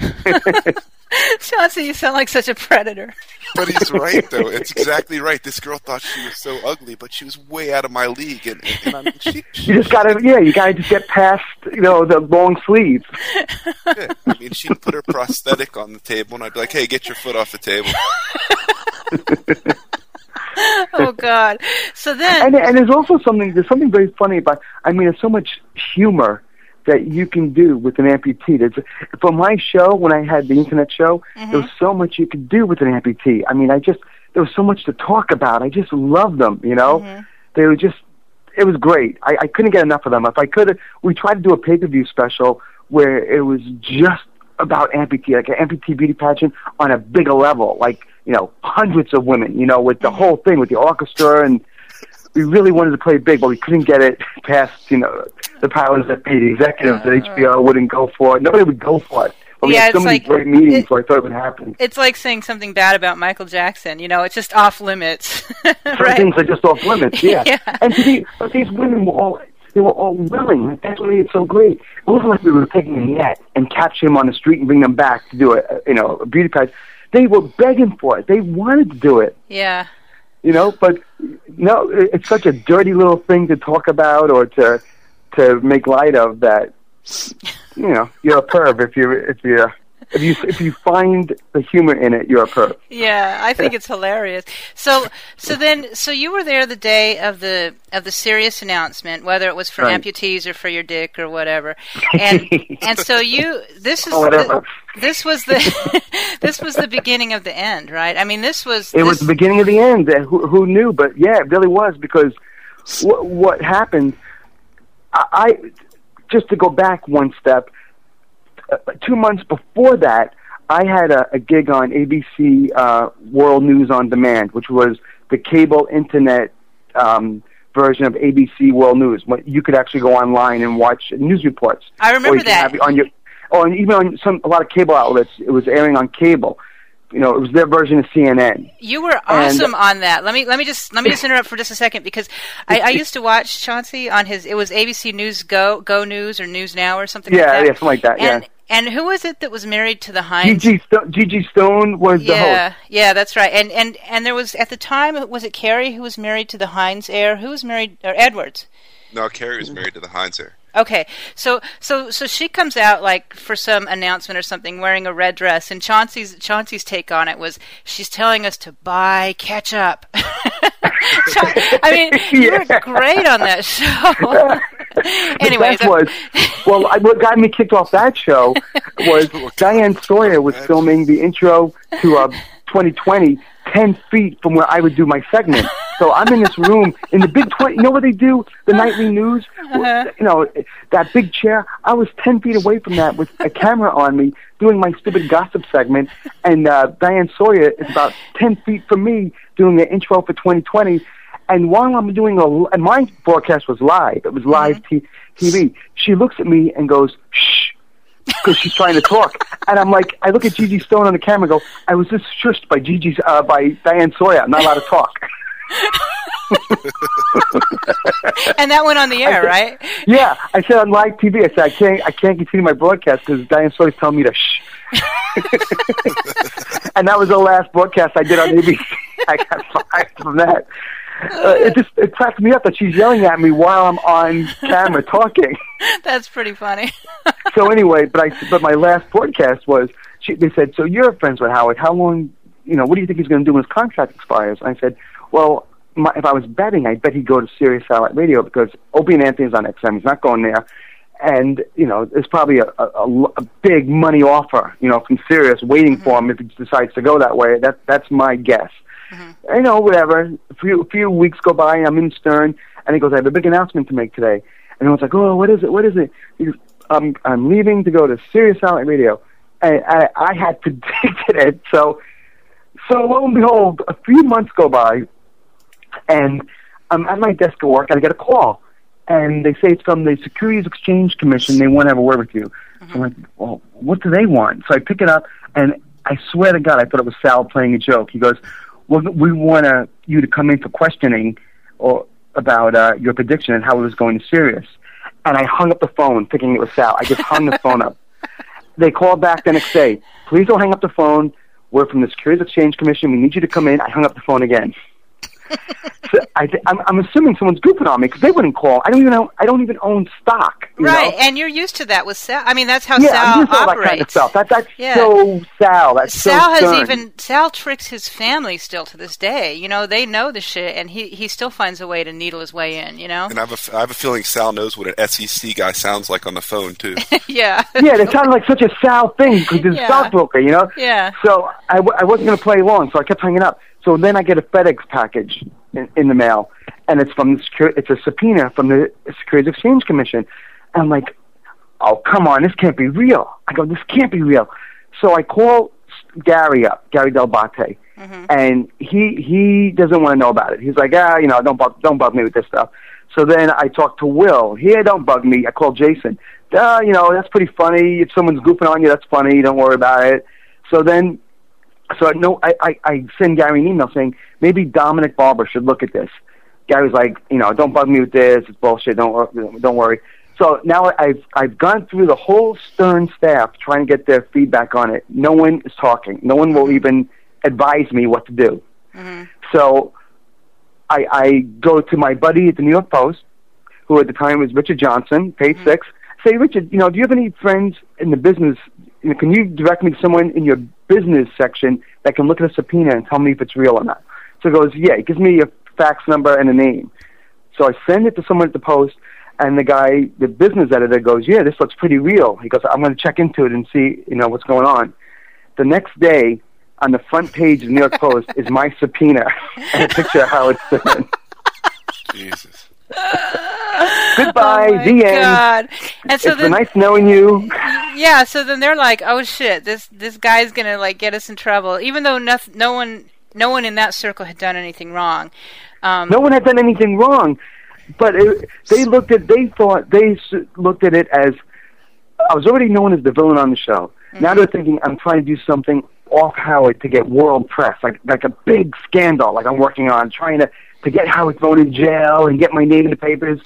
Chauncey, you sound like such a predator.
But he's right, though. It's exactly right. This girl thought she was so ugly, but she was way out of my league. And, and, and I mean, she, she,
you just gotta, yeah, you gotta just get past, you know, the long sleeve.
yeah. I mean, she'd put her prosthetic on the table, and I'd be like, "Hey, get your foot off the table."
Oh God. So then,
and and there's also something there's something very funny about I mean there's so much humor that you can do with an amputee. There's, for my show when I had the internet show, there was mm-hmm. so much you could do with an amputee. I mean I just there was so much to talk about. I just loved them, you know. Mm-hmm. They were just it was great. I, I couldn't get enough of them. If I could we tried to do a pay per view special where it was just about amputee, like an amputee beauty pageant on a bigger level, like, you know, hundreds of women, you know, with the mm-hmm. whole thing, with the orchestra and we really wanted to play big, but we couldn't get it past, you know, the powers that be. The executives at HBO wouldn't go for it. Nobody would go for it. But we
Yeah,
had so
it's
many
like-
great meetings,
it-
so I thought it would happen.
it's like saying something bad about Michael Jackson. You know, it's just off limits,
Some
right?
things are just off limits, yeah.
Yeah.
And to be, but these women were all, they were all willing. That's what made it so great. It wasn't like we were taking a net and capture him on the street and bring them back to do a, a you know, a beauty pageant. They were begging for it. They wanted to do it.
Yeah.
You know but no it's such a dirty little thing to talk about or to to make light of that you know you're a perv if you if you if you if you find the humor in it you're a perv
Yeah, I think it's hilarious. So, so then, so you were there the day of the of the Sirius announcement, whether it was for
Right.
amputees or for your dick or whatever, and and so you this is
Or whatever.
the, this was the this was the beginning of the end, right? I mean, this was
it was the beginning of the end uh, who who knew but yeah it really was because what what happened I, I just to go back one step uh, two months before that, I had a, a gig on ABC uh, World News on Demand, which was the cable internet um, version of ABC World News. You could actually go online and watch news reports.
I remember that.
on your, or even on some a lot of cable outlets. It was airing on cable. You know, it was their version of CNN.
You were awesome on that. Let me let me just let me just interrupt for just a second because I, I used to watch Chauncey on his it was ABC News Go Go News or News Now or something
Yeah,
like that.
yeah, something like that,
And
yeah.
And who was it that was married to the Heinz?
Gigi, Sto- Gigi Stone was the
yeah,
host.
yeah, that's right. And and and there was at the time was it Kerry who was married to the Heinz heir? Who was married or Edwards?
No, Kerry was married to the Heinz heir.
Okay, so so so she comes out like for some announcement or something, wearing a red dress, and Chauncey's Chauncey's take on it was she's telling us to buy ketchup. I mean, you were great on that show. anyway,
that was well. I, what got me kicked off that show was Diane Sawyer was filming the intro to uh, 2020 ten feet from where I would do my segment. So I'm in this room in the big twenty. You know what they do? The nightly news.
Uh-huh.
You know that big chair. I was ten feet away from that with a camera on me doing my stupid gossip segment, and uh, Diane Sawyer is about ten feet from me doing the intro for 2020. And while I'm doing a, and my broadcast was live. It was live t- TV. She looks at me and goes, "Shh," because she's trying to talk. And I'm like, I look at Gigi Stone on the camera. and Go, I was just shushed by Gigi's, uh, by Diane Sawyer. I'm not allowed to talk.
and that went on the air, right?
yeah, I said on live TV. I said I can't, I can't continue my broadcast because Diane Sawyer's telling me to shh. and that was the last broadcast I did on ABC. I got fired from that. Uh, it just it cracks me up that she's yelling at me while I'm on camera talking.
That's pretty funny.
so anyway, but I but my last broadcast was she, they said, "So you're friends with Howard? How long? You know, what do you think he's going to do when his contract expires?" And I said, "Well, my, if I was betting, I bet he'd go to Sirius Satellite Radio because Opie and Anthony's on XM. He's not going there." And you know, there's probably a, a, a, a big money offer, you know, from Sirius waiting for him if he decides to go that way. That that's my guess. Mm-hmm. You know, whatever. A few a few weeks go by, and I'm in Stern, and he goes, "I have a big announcement to make today." And everyone's like, "Oh, what is it? What is it?" He goes, "I'm I'm leaving to go to Sirius Satellite Radio," and I I had predicted it. So so lo and behold, a few months go by, and I'm at my desk at work, and I get a call, and they say it's from the Securities Exchange Commission. They want to have a word with you. So I'm like, well, what do they want? So I pick it up, and I swear to God, I thought it was Sal playing a joke. He goes, "Well, we want uh, you to come in for questioning, or about uh, your prediction and how it was going to Sirius." And I hung up the phone, thinking it was Sal. I just hung the phone up. They called back the next day. Please don't hang up the phone. We're from the Securities Exchange Commission. We need you to come in. I hung up the phone again. So I th- I'm, I'm assuming someone's goofing on me because they wouldn't call. I don't even know. I don't even own stock. You
right,
know?
and you're used to that with Sal. I mean, that's how
yeah,
Sal
I'm used to all that
operates.
kind of stuff. That, that's
Yeah.
so Sal. That's so
Sal has even Sal tricks his family still to this day. You know, they know the shit, and he he still finds a way to needle his way in. You know,
And I have, a, f- I have a feeling Sal knows what an SEC guy sounds like on the phone too.
yeah,
yeah, it sounded like such a Sal thing because he's
Yeah.
a stockbroker, you know.
yeah.
So I, w- I wasn't going to play long, so I kept hanging up. So then I get a FedEx package in, in the mail, and it's from the secur- it's a subpoena from the Securities Exchange Commission. And I'm like, oh come on, this can't be real. I go, this can't be real. So I call Gary up, Gary Dell'Abate, and he he doesn't want to know about it. He's like, ah, you know, don't bug, don't bug me with this stuff. So then I talk to Will. Here, don't bug me. I call Jason. Uh, you know, that's pretty funny. If someone's goofing on you, that's funny. Don't worry about it. So then so I no, I, I, I send Gary an email saying maybe Dominic Barbara should look at this. Gary's like, you know, don't bug me with this. It's bullshit. Don't don't worry. So now I've I've gone through the whole Stern staff trying to get their feedback on it. No one is talking. No one will even advise me what to do. Mm-hmm. So I, I go to my buddy at the New York Post, who at the time was Richard Johnson, page mm-hmm. six. Say, Richard, you know, do you have any friends in the business? You know, can you direct me to someone in your business section that can look at a subpoena and tell me if it's real or not? So he goes, yeah. it gives me a fax number and a name. So I send it to someone at the Post, and the guy, the business editor, goes, yeah, this looks pretty real. He goes, I'm going to check into it and see, you know, what's going on. The next day, on the front page of the New York Post is my subpoena and a picture of Howard Stern.
Jesus.
Goodbye,
oh
the end.
God. And so
it's
then,
nice knowing you.
yeah, so then they're like, "Oh shit, this this guy's gonna like get us in trouble," even though no, no one no one in that circle had done anything wrong. Um,
No one had done anything wrong. but it, they looked at they thought they looked at it as I was already known as the villain on the show. Now they're thinking I'm trying to do something off Howard to get world press, like like a big scandal, like I'm working on trying to to get Howard thrown in jail and get my name in the papers.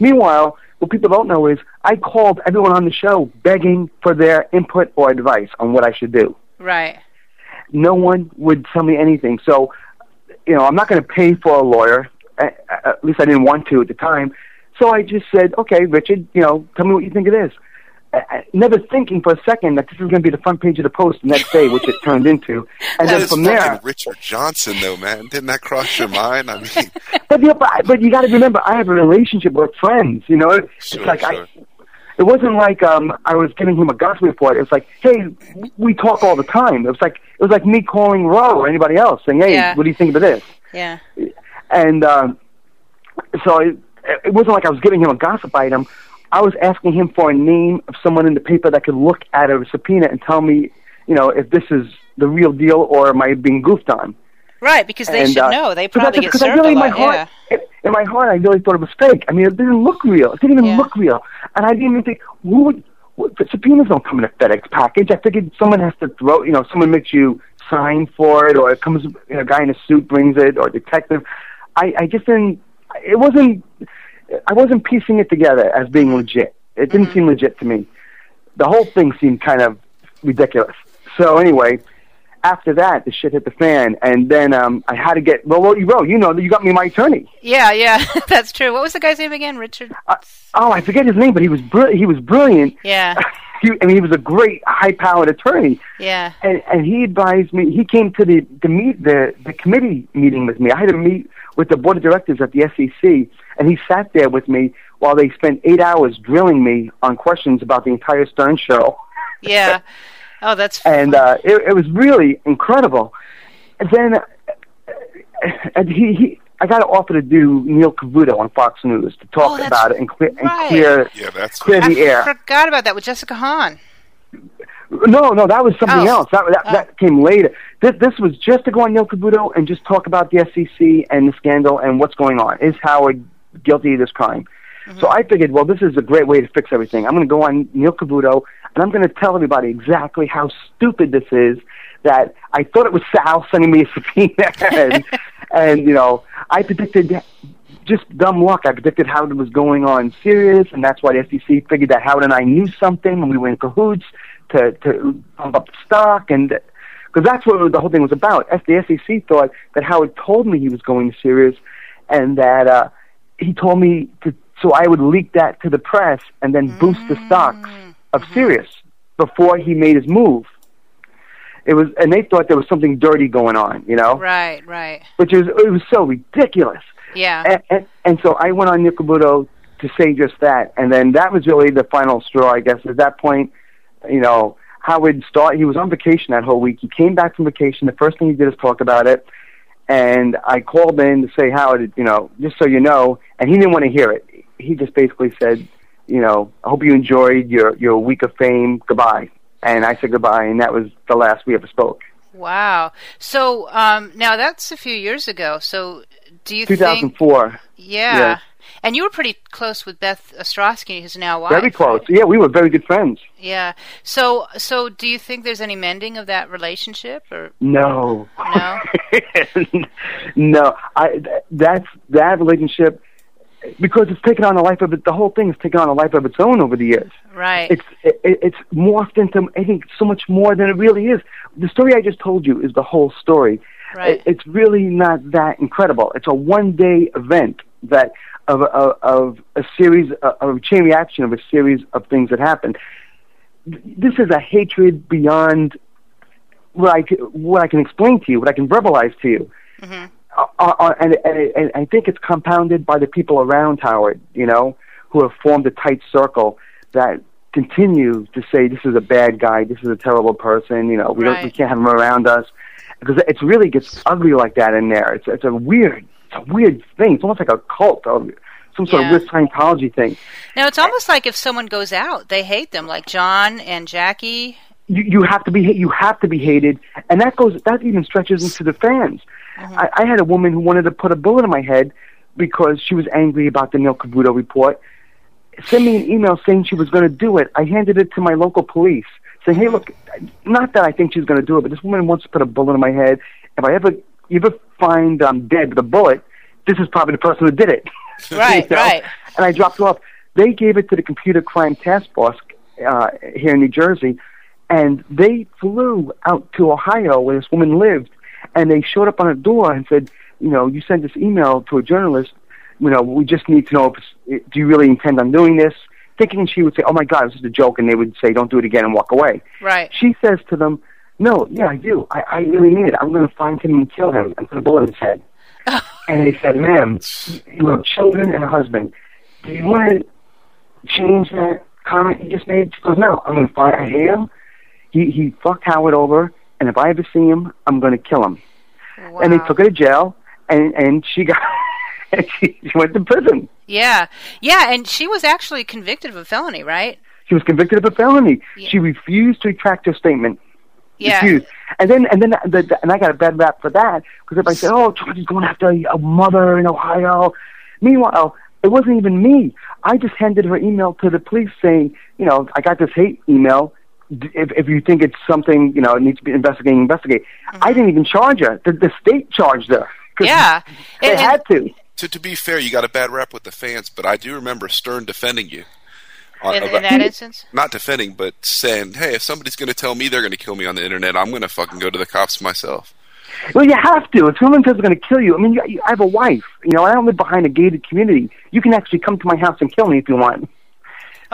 Meanwhile, what people don't know is I called everyone on the show begging for their input or advice on what I should do.
Right.
No one would tell me anything. So, you know, I'm not going to pay for a lawyer. At least I didn't want to at the time. So I just said, okay, Richard, you know, tell me what you think it is. I- I- Never thinking for a second that this is going to be the front page of the Post the next day, which it turned into. And
That
then from there,
Richard Johnson, though, man. Didn't that cross your mind? I mean,
but, you know, but, but you got to remember, I have a relationship with friends. You know, it's
Sure,
like
sure.
I. It wasn't like um I was giving him a gossip report. It was like, hey, we talk all the time. It was like it was like me calling Ro or anybody else saying, hey,
Yeah.
what do you think of this?
Yeah.
And um, so it, it wasn't like I was giving him a gossip item. I was asking him for a name of someone in the paper that could look at a subpoena and tell me, you know, if this is the real deal or am I being goofed on.
Right, because they
And,
should
uh,
know. They probably get
I
served
really,
a
in my heart,
yeah.
in my heart, I really thought it was fake. I mean, it didn't look real. It didn't even
Yeah.
look real, and I didn't even think who would. What, the subpoenas don't come in a FedEx package. I figured someone has to throw. You know, someone makes you sign for it, or it comes. You know, a guy in a suit brings it, or a detective. I, I just didn't. It wasn't. I wasn't piecing it together as being legit. It didn't seem legit to me. The whole thing seemed kind of ridiculous. So anyway, after that, the shit hit the fan, and then um, I had to get. Well, well, you wrote. You know, you got me my attorney.
Yeah, yeah, that's true. What was the guy's name again? Richard?
Uh, oh, I forget his name, but he was br- he was brilliant.
Yeah,
I mean, he was a great, high-powered attorney,
yeah.
and and he advised me. He came to the the meet the the committee meeting with me. I had to meet with the board of directors at the SEC, and he sat there with me while they spent eight hours drilling me on questions about the entire Stern show.
Yeah. Oh, that's
and uh, it, it was really incredible. And then uh, and he, he, I got an offer to do Neil Cavuto on Fox News to talk
Oh,
about it and clear, and clear,
yeah, that's
clear
I
the air.
I forgot about that with Jessica Hahn.
No, no, that was something
Oh.
else. That, that
Oh.
that came later. This, this was just to go on Neil Cavuto and just talk about the SEC and the scandal and what's going on. Is Howard guilty of this crime?
Mm-hmm.
So I figured, well, this is a great way to fix everything. I'm going to go on Neil Cavuto and I'm going to tell everybody exactly how stupid this is. That I thought it was Sal sending me a subpoena, and, and you know, I predicted just dumb luck. I predicted Howard was going on Sirius, and that's why the SEC figured that Howard and I knew something, and we were in cahoots to to pump up the stock, and because that's what the whole thing was about. The SEC thought that Howard told me he was going Sirius, and that uh, he told me to, so I would leak that to the press and then boost the stocks of Sirius before he made his move. It was, and they thought there was something dirty going on, you know,
Right, right.
which is it was so ridiculous
Yeah.
and, and, and so I went on Nick to say just that, and then that was really the final straw, I guess. At that point, you know, Howard start. He was on vacation that whole week. He came back from vacation. The first thing he did is talk about it, and I called in to say, Howard, you know, just so you know, and he didn't want to hear it. He just basically said, you know, I hope you enjoyed your your week of fame. Goodbye. And I said goodbye, and that was the last we ever spoke.
Wow. So um, now that's a few years ago. So do you think?
2004.
Yeah.
Yeah.
And you were pretty close with Beth Ostrowski, who's now wife.
Very close. Yeah, we were very good friends.
Yeah. So, so do you think there's any mending of that relationship, or
No.
No?
no. I th- that's that relationship because it's taken on a life of it. The whole thing has taken on a life of its own over the years.
right?
It's it, it's morphed into I think so much more than it really is. The story I just told you is the whole story.
Right.
It, it's really not that incredible. It's a one day event that of of, of a series of, of a chain reaction of a series of things that happen. This is a hatred beyond what I, what I can explain to you, what I can verbalize to you.
hmm
Uh, uh, and, and, and I think it's compounded by the people around Howard, you know, who have formed a tight circle that continue to say this is a bad guy, this is a terrible person, you know, we don't, we can't have him around us because it really gets ugly like that in there. It's it's a weird, it's a weird thing. It's almost like a cult or some sort
Yeah.
of weird Scientology thing.
Now it's almost like if someone goes out, they hate them, like John and Jackie.
you, you have to be you have to be hated, and that goes that even stretches into the fans. I, I had a woman who wanted to put a bullet in my head because she was angry about the Neil Cavuto report. Send me an email saying she was going to do it. I handed it to my local police, saying, "Hey, look, not that I think she's going to do it, but this woman wants to put a bullet in my head. If I ever, you ever find I'm dead with a bullet, this is probably the person who did it."
Right,
You know?
right.
And I dropped it off. They gave it to the Computer Crime Task Force uh, here in New Jersey, and they flew out to Ohio where this woman lived, and they showed up on her door and said, you know, you sent this email to a journalist. You know, we just need to know if do you really intend on doing this? Thinking she would say, "Oh my God, this is a joke," and they would say, "Don't do it again," and walk away.
Right.
She says to them, "No, yeah, I do. I, I really mean it. I'm going to find him and kill him and put a bullet in his head." and they said, "Ma'am, you have children and a husband. Do you want to change that comment you just made?" She goes, "No, I'm going to find. Him. He he fucked Howard over, and if I ever see him, I'm going to kill him."
Wow.
And they took her to jail, and and she got and she, she went to prison.
Yeah, yeah, and she was actually convicted of a felony, right?
She was convicted of a felony.
Yeah.
She refused to retract her statement.
Yeah.
refused. And then and then the, the, and I got a bad rap for that because everybody said, "Oh, Charlie's going after a mother in Ohio." Meanwhile, it wasn't even me. I just handed her email to the police saying, "You know, I got this hate email. D- If if you think it's something, you know, it needs to be investigated, investigate." Mm-hmm. I didn't even charge her. The, the state charged her.
Yeah.
they
And- and-
had to.
To, to be fair, you got a bad rap with the fans, but I do remember Stern defending you. On-
in, in that instance.
not defending, but saying, "Hey, if somebody's going to tell me they're going to kill me on the internet, I'm going to fucking go to the cops myself."
Well, you have to. If someone says they're going to kill you, I mean, you, you, I have a wife. You know, I don't live behind a gated community. You can actually come to my house and kill me if you want.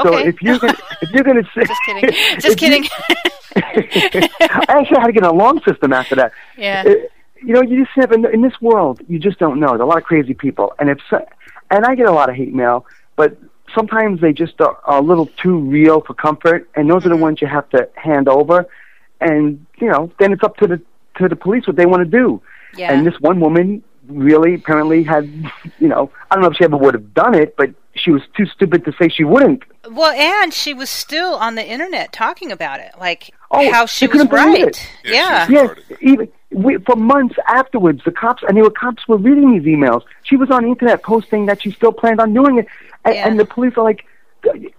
So
Okay.
if you're gonna, if you're going to say,
Just kidding. Just kidding.
I actually had to get an alarm system after that.
Yeah.
You know, you just never in this world. You just don't know. There's a lot of crazy people, and if and I get a lot of hate mail, but sometimes they just are, are a little too real for comfort, and those are the mm-hmm. ones you have to hand over. And you know, then it's up to the to the police what they want to do.
Yeah.
And this one woman really apparently had, you know, I don't know if she ever would have done it, but she was too stupid to say she wouldn't.
well, and she was still on the internet talking about it, like
Oh,
how she was right.
it.
Yeah.
Yeah,
Yes, even we, for months afterwards, the cops and there were cops were reading these emails. She was on the internet posting that she still planned on doing it, and,
Yeah.
and the police are like,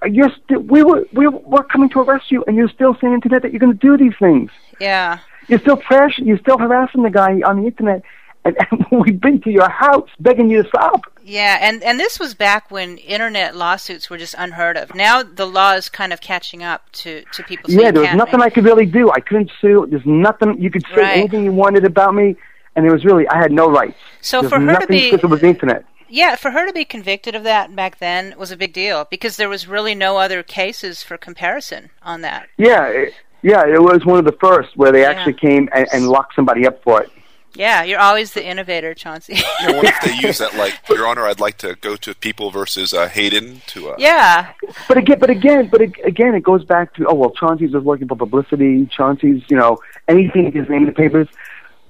"You're still we were we were we're coming to arrest you, and you're still saying on the internet that you're going to do these things.
Yeah.
You're still trash. You're still harassing the guy on the internet, and, and we've been to your house begging you to stop."
Yeah, and and this was back when internet lawsuits were just unheard of. Now the law is kind of catching up to to people. So
yeah, there was nothing
make-
I could really do. I couldn't sue. There's nothing you could say
Right.
anything you wanted about me, and it was really I had no rights.
So
There's
for her to be-
because it was the internet.
Yeah, for her to be convicted of that back then was a big deal because there was really no other cases for comparison on that.
Yeah, it, yeah, it was one of the first where they actually came and, and locked somebody up for it.
Yeah, you're always the innovator, Chauncey.
I wonder if they use that, like, Your Honor, I'd like to go to People versus uh, Hayden to. Uh,
yeah,
But again, but again, but again, it goes back to oh well, Chauncey's was working for publicity. Chauncey's, you know, anything his name in the papers.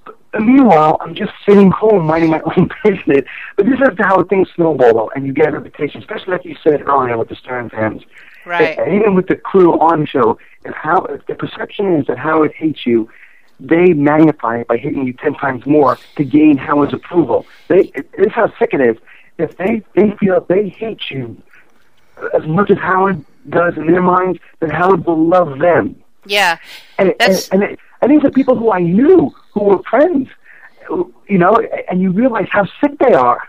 But meanwhile, I'm just sitting home minding my own business. But this is how things snowball, though, and you get a reputation, especially like you said earlier with the Stern fans.
right.
And even with the crew on the show, if how if the perception is that Howard hates you, they magnify it by hitting you ten times more to gain Howard's approval. They this is how sick it is. If they they feel they hate you as much as Howard does in their minds, then Howard will love them.
Yeah,
And it, and, and, it, and these are people who I knew who were friends, you know, and you realize how sick they are.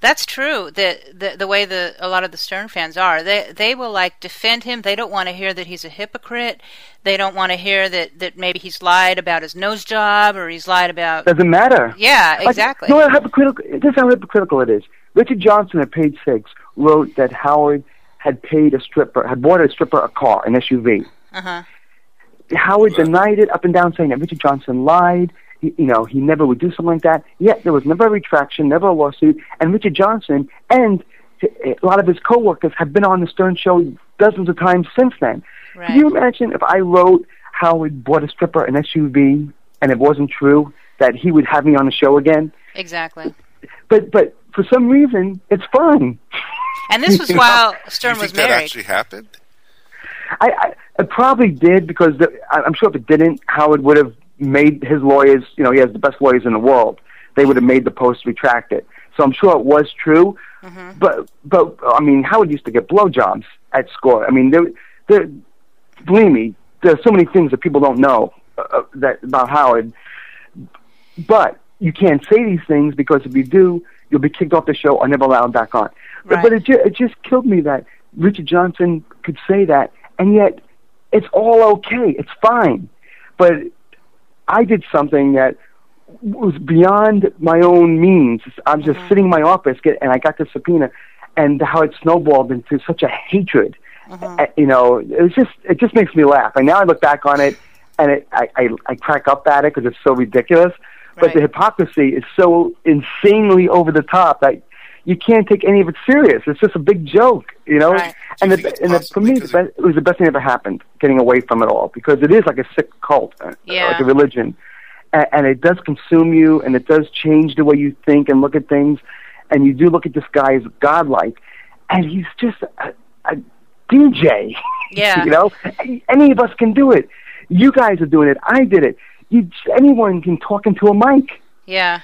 That's true. The, the the way the a lot of the Stern fans are, they they will like defend him. They don't want to hear that he's a hypocrite. They don't want to hear that that maybe he's lied about his nose job or he's lied about.
Doesn't matter.
Yeah, exactly.
Know how hypocritical? This is how hypocritical it is. Richard Johnson at page six wrote that Howard had paid a stripper, had bought a stripper a car, an SUV.
Uh huh.
Howard denied it up and down, saying that Richard Johnson lied. He, you know, he never would do something like that. Yet there was never a retraction, never a lawsuit. And Richard Johnson and eh, a lot of his coworkers have been on the Stern Show dozens of times since then.
Right.
Can you imagine if I wrote Howard bought a stripper an SUV and it wasn't true that he would have me on the show again?
Exactly.
But but for some reason it's fun.
And this was
You know?
while Stern
you
was
think that actually happened?
I, I it probably did because the, I'm sure if it didn't, Howard would have made his lawyers. You know, he has the best lawyers in the world. They would have made the post retract it. so I'm sure it was true. But but I mean, Howard used to get blowjobs at school. I mean, there there believe me, there's so many things that people don't know uh, that about Howard. But you can't say these things because if you do, you'll be kicked off the show or never allowed back on. But,
Right.
but it, ju- it just killed me that Richard Johnson could say that, and yet it's all okay. It's fine. But I did something that was beyond my own means. I'm just sitting in my office, get, and I got the subpoena, and how it snowballed into such a hatred. Uh, you know, it was just it just makes me laugh. And now I look back on it, and it, I, I I crack up at it because it's so ridiculous. But the hypocrisy is so insanely over the top that you can't take any of it serious. It's just a big joke, you know.
Right.
And,
you
the, and the, for me, the
'cause
best, it was the best thing that ever happened. Getting away from it all because it is like a sick cult, uh,
Yeah.
like a religion, and, and it does consume you, and it does change the way you think and look at things. And you do look at this guy as godlike, and he's just a, a DJ.
Yeah.
you know, any of us can do it. You guys are doing it. I did it. You, anyone can talk into a mic,
Yeah.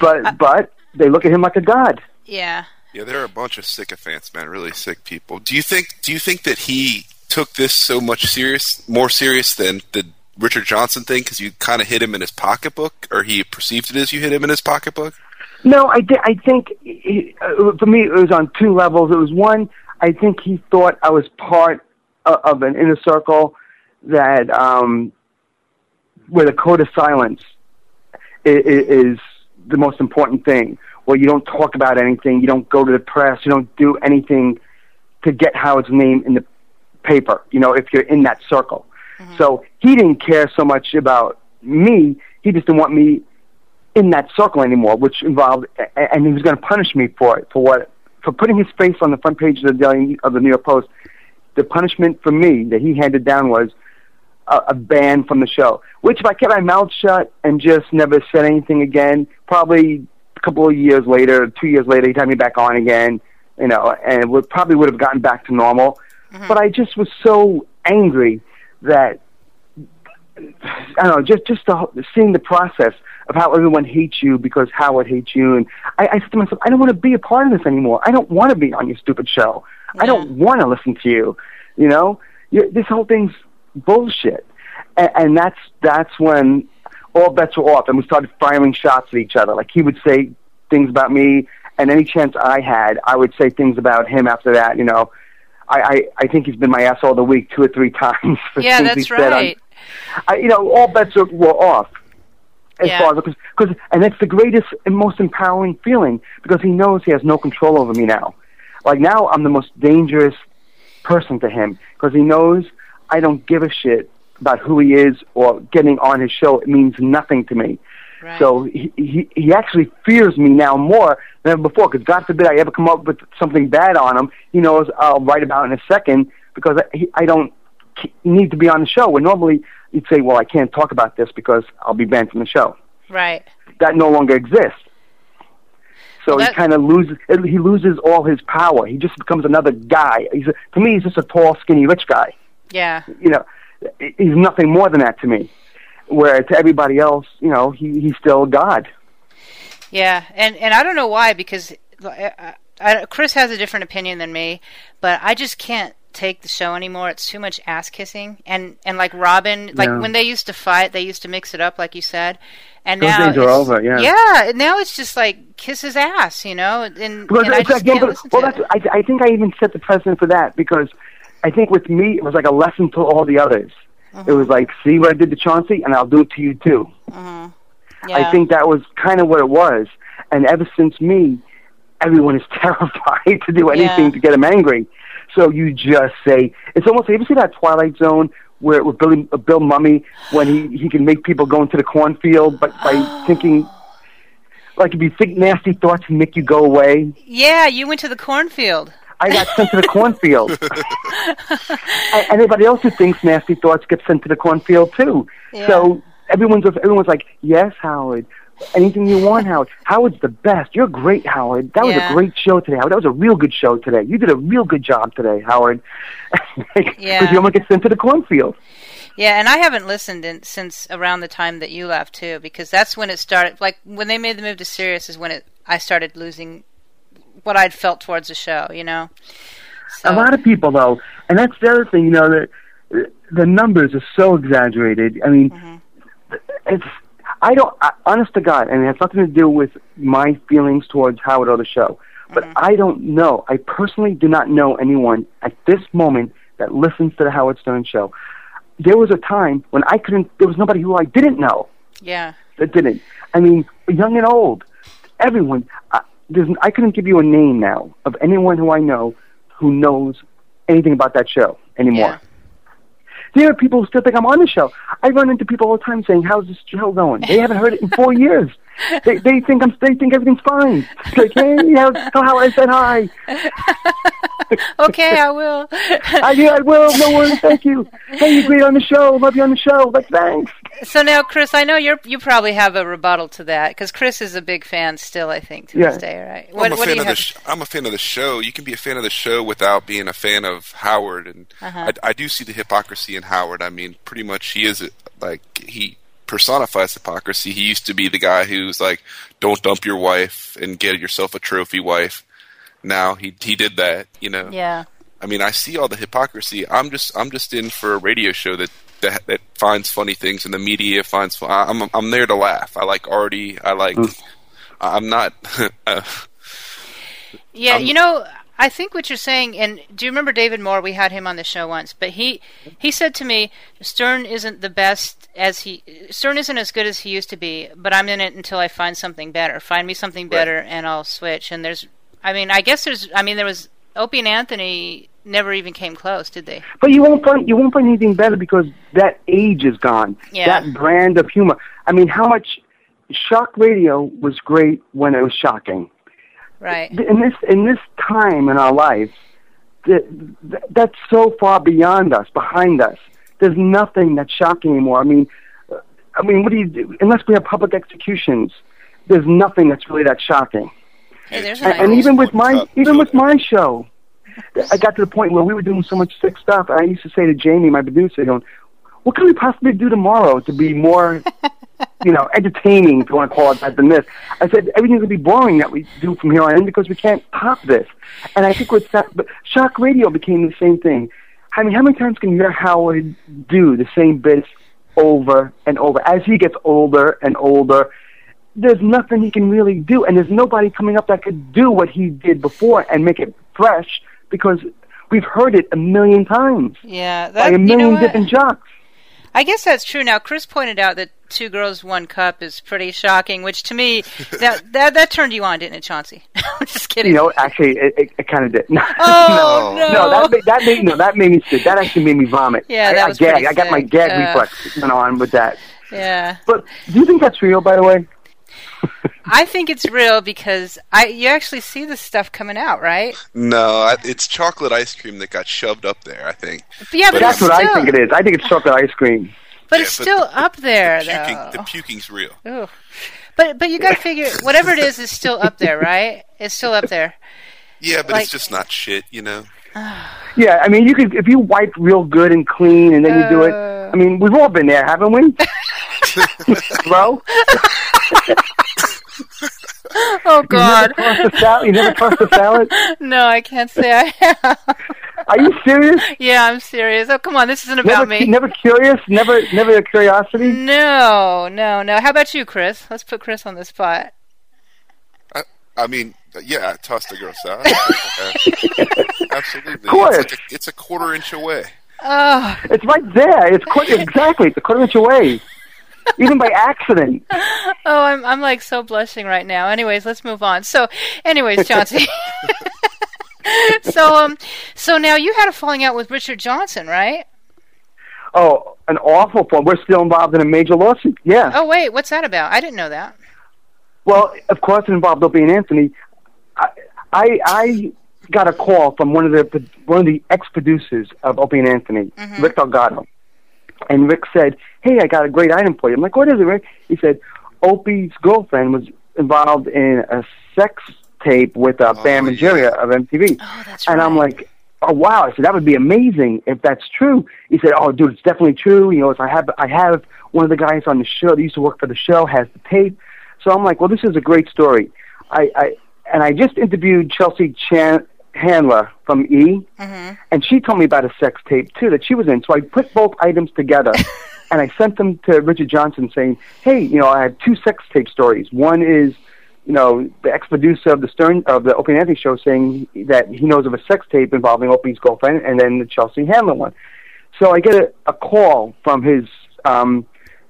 but but they look at him like a god.
Yeah.
Yeah, there are a bunch of sycophants, man. Really sick people. Do you think? Do you think that he took this so much serious, more serious than the Richard Johnson thing? Because you kind of hit him in his pocketbook, or he perceived it as you hit him in his pocketbook.
No, I, di- I think he, uh, for me it was on two levels. It was one, I think he thought I was part of, of an inner circle that um, where the code of silence is, is the most important thing. Where you don't talk about anything, you don't go to the press, you don't do anything to get Howard's name in the paper. You know, if you're in that circle. Mm-hmm. So he didn't care so much about me. He just didn't want me in that circle anymore, which involved, and he was going to punish me for it, for what, for putting his face on the front page of the Daily, of the New York Post. The punishment for me that he handed down was a, a ban from the show. Which, if I kept my mouth shut and just never said anything again, probably couple of years later, two years later, he'd have me back on again, you know, and would probably would have gotten back to normal. Mm-hmm. But I just was so angry that I don't know, just just the, seeing the process of how everyone hates you because Howard hates you, and I, I said to myself, I don't want to be a part of this anymore. I don't want to be on your stupid show. I don't want to listen to you. You know, You're, this whole thing's bullshit, and, and that's that's when all bets were off, and we started firing shots at each other. Like he would say things about me, and any chance I had, I would say things about him after that. You know. I, I, I think he's been my asshole of the week two or three times. for
Yeah, that's
said on- I, you know, all bets are, were off. As
Yeah.
far as because, because, and that's the greatest and most empowering feeling because he knows he has no control over me now. Like now, I'm the most dangerous person to him because he knows I don't give a shit about who he is or getting on his show. It means nothing to me.
Right.
So he, he he actually fears me now more than before. Because God forbid I ever come up with something bad on him, he knows I'll write about it in a second because I, he, I don't need to be on the show. And normally you'd say, "Well, I can't talk about this because I'll be banned from the show."
right.
That no longer exists. So
Well,
he kind of loses. He loses all his power. He just becomes another guy. He's a, to me, he's just a tall, skinny, rich guy
Yeah.
you know, he's nothing more than that to me. Where to everybody else, you know, he he's still God.
Yeah, and and I don't know why because I, I, Chris has a different opinion than me, but I just can't take the show anymore. It's too much ass kissing, and and like Robin, like
Yeah.
when they used to fight, they used to mix it up, like you said, and
Those
now
days are
it's-
over, yeah.
yeah. Now it's just like kiss his ass, you know, and,
Because
and I just
again,
can't
but-
listen
well,
to
that's
it.
I, I think I even set the precedent for that because I think with me it was like a lesson to all the others. It was like, see what I did to Chauncey, and I'll do it to you too.
Yeah.
I think that was kind of what it was. And ever since me, everyone is terrified to do anything
Yeah.
to get him angry. So you just say, it's almost, like you ever see that Twilight Zone where with Billy, uh, Bill Mumy when he, he can make people go into the cornfield but by thinking, like if you think nasty thoughts and make you go away.
yeah, you went to the cornfield.
I got sent to the cornfield. anybody else who thinks nasty thoughts gets sent to the cornfield too.
Yeah.
So everyone's everyone's like, "Yes, Howard. Anything you want, Howard. Howard's the best. You're great, Howard. That was
Yeah.
a great show today, Howard. That was a real good show today. You did a real good job today, Howard." Because
Yeah.
you almost get sent to the cornfield.
Yeah, and I haven't listened in, since around the time that you left too, because that's when it started. Like when they made the move to Sirius, is when it I started losing what I'd felt towards the show. You know, so,
A lot of people, though, and that's the other thing. You know, that the numbers are so exaggerated. I mean,
Mm-hmm.
it's I don't. I, honest to God, and it has nothing to do with my feelings towards Howard or the show. But
Mm-hmm.
I don't know. I personally do not know anyone at this moment that listens to the Howard Stern show. There was a time when I couldn't. There was nobody who I didn't know
yeah,
that didn't. I mean, young and old, everyone. I, there's, I couldn't give you a name now of anyone who I know who knows anything about that show anymore.
Yeah.
There are people who still think I'm on the show. I run into people all the time saying, "How's this show going?" They haven't heard it in four years. They they think I'm they think everything's fine. It's like, hey, how, how I said hi.
okay, I will.
I yeah, I will. No worries. Thank you. Hey, you great on the show. Love you on the show. Like, thanks.
so now, Chris, I know you're you probably have a rebuttal to that because Chris is a big fan still. I think to
Yeah.
this day, right?
Well, I'm a
what do
fan
you
of
have?
the. Sh- I'm a fan of the show. You can be a fan of the show without being a fan of Howard, and
Uh-huh.
I, I do see the hypocrisy in Howard. I mean, pretty much he is like he personifies hypocrisy. He used to be the guy who's like, "Don't dump your wife and get yourself a trophy wife." Now he he did that, you know.
yeah,
I mean, I see all the hypocrisy. I'm just I'm just in for a radio show that that, that finds funny things, and the media finds. fu- I- I'm I'm there to laugh. I like Artie. I like. I'm not. Uh,
yeah.
Um,
you know, I think what you're saying, and do you remember David Moore? We had him on the show once, but he he said to me, Stern isn't the best as he Stern isn't as good as he used to be, but I'm in it until I find something better. Find me something better, and I'll switch. And there's, I mean, I guess there's, I mean, there was Opie and Anthony never even came close, did they?
But you won't find you won't find anything better because that age is gone.
Yeah.
That brand of humor. I mean, how much shock radio was great when it was shocking.
Right.
In this in this time in our life, that, that that's so far beyond us, behind us. There's nothing that's shocking anymore. I mean, uh, I mean, what do you do? Unless we have public executions, there's nothing that's really that shocking.
Hey,
And, and even with my even with my show, I got to the point where we were doing so much sick stuff. I used to say to Jamie, my producer, going, "What can we possibly do tomorrow to be more, you know, entertaining, if you want to call it that, than this?" I said everything's gonna be boring that we do from here on in because we can't top this. And I think but shock radio became the same thing. I mean, how many times can you hear Howard do the same bits over and over as he gets older and older? there's nothing he can really do, and there's nobody coming up that could do what he did before and make it fresh because we've heard it a million times
yeah,
by
that,
a
you know
million different jocks.
I guess that's true. Now, Chris pointed out that two girls, one cup is pretty shocking, which to me, that that, that turned you on, didn't it, Chauncey? I'm just kidding.
You know, actually, it, it, it kind of did. No,
Oh,
no,
no.
that made, that made no, that made me sick. That actually made me vomit.
Yeah,
I,
that
I
was
gagged.
pretty
I got my gag
Uh.
reflex went on with that.
yeah.
But do you think that's real, by the way?
I think it's real because I you actually see this stuff coming out, right?
no, I, it's chocolate ice cream that got shoved up there. I think.
But yeah, but
That's
it's
what
still,
I think it is. I think it's chocolate ice cream.
But
Yeah,
it's
but
still
the-
up there,
Puking,
though.
the puking's real.
Ooh. But but you got to figure whatever it is is still up there, right? It's still up there.
Yeah, but
Like-
it's just not shit, you know.
Yeah, I mean, you could if you wipe real good and clean, and then you do
Uh.
it. I mean, we've all been there, haven't we? Bro,
Oh
you never
God,
tossed a. You never tossed a salad.
no, I can't say I have.
Are you serious?
yeah, I'm serious. Oh come on, this isn't
Never,
about me.
never curious. Never, never a curiosity.
No, no, no. How about you, Chris? Let's put Chris on the spot.
I, I mean, yeah, I tossed a girl salad. Uh, absolutely.
of course.
It's, like a, it's a quarter inch away.
Oh,
It's right there. It's quite exactly. It's a quarter inch away, even by accident.
oh, I'm I'm like so blushing right now. Anyways, let's move on. So, anyways, Chauncey. so um, so now you had a falling out with Richard Johnson, right?
Oh, an awful one. We're still involved in a major lawsuit. Yeah.
Oh wait, what's that about? I didn't know that.
Well, of course, it involved Opie and Anthony. I, I, I got a call from one of the one of the ex producers of Opie and Anthony, Rick Delgado, and Rick said, "Hey, I got a great item for you." I'm like, "What is it, Rick?" He said, "Opie's girlfriend was involved in a sex tape with uh, Bam
Oh,
and Jerry of MTV,"
Oh, that's
and I'm like, oh wow. I said that would be amazing if that's true. He said, oh dude, it's definitely true. You know, if I have I have one of the guys on the show that used to work for the show has the tape. So I'm like, well, this is a great story. I, I and I just interviewed Chelsea Chan, Handler from E,
Mm-hmm.
and she told me about a sex tape too that she was in. So I put both items together, and I sent them to Richard Johnson saying, "Hey, you know, I have two sex tape stories. One is." You know, the ex-producer of the Stern of the Opie and Anthony show saying that he knows of a sex tape involving Opie's girlfriend, and then the Chelsea Handler one. So I get a, a call from his um,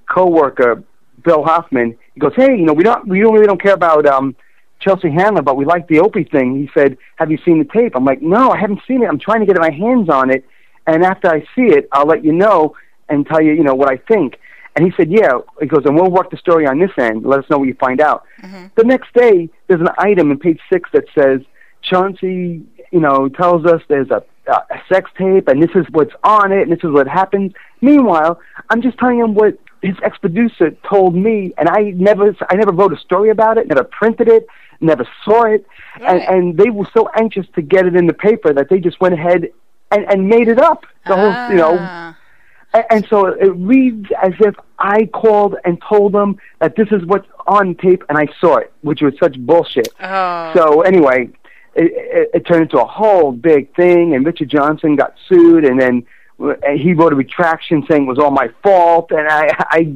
coworker, Bill Hoffman. He goes, "Hey, you know, we don't we don't really don't care about um, Chelsea Handler, but we like the Opie thing." He said, "Have you seen the tape?" I'm like, "No, I haven't seen it. I'm trying to get my hands on it, and after I see it, I'll let you know and tell you, you know, what I think." And he said, "Yeah." He goes, "And we'll work the story on this end. Let us know what you find out." Mm-hmm. The next day, there's an item in page six that says Chauncey, you know, tells us there's a, a sex tape, and this is what's on it, and this is what happens. Meanwhile, I'm just telling him what his ex-producer told me, and I never, I never wrote a story about it, never printed it, never saw it, and, and they were so anxious to get it in the paper that they just went ahead and, and made it up. The whole, you know,
Ah.
a- And so it reads as if I called and told them that this is what's on tape, and I saw it, which was such bullshit.
Oh.
So anyway, it, it, it turned into a whole big thing, and Richard Johnson got sued, and then he wrote a retraction saying it was all my fault, and I, I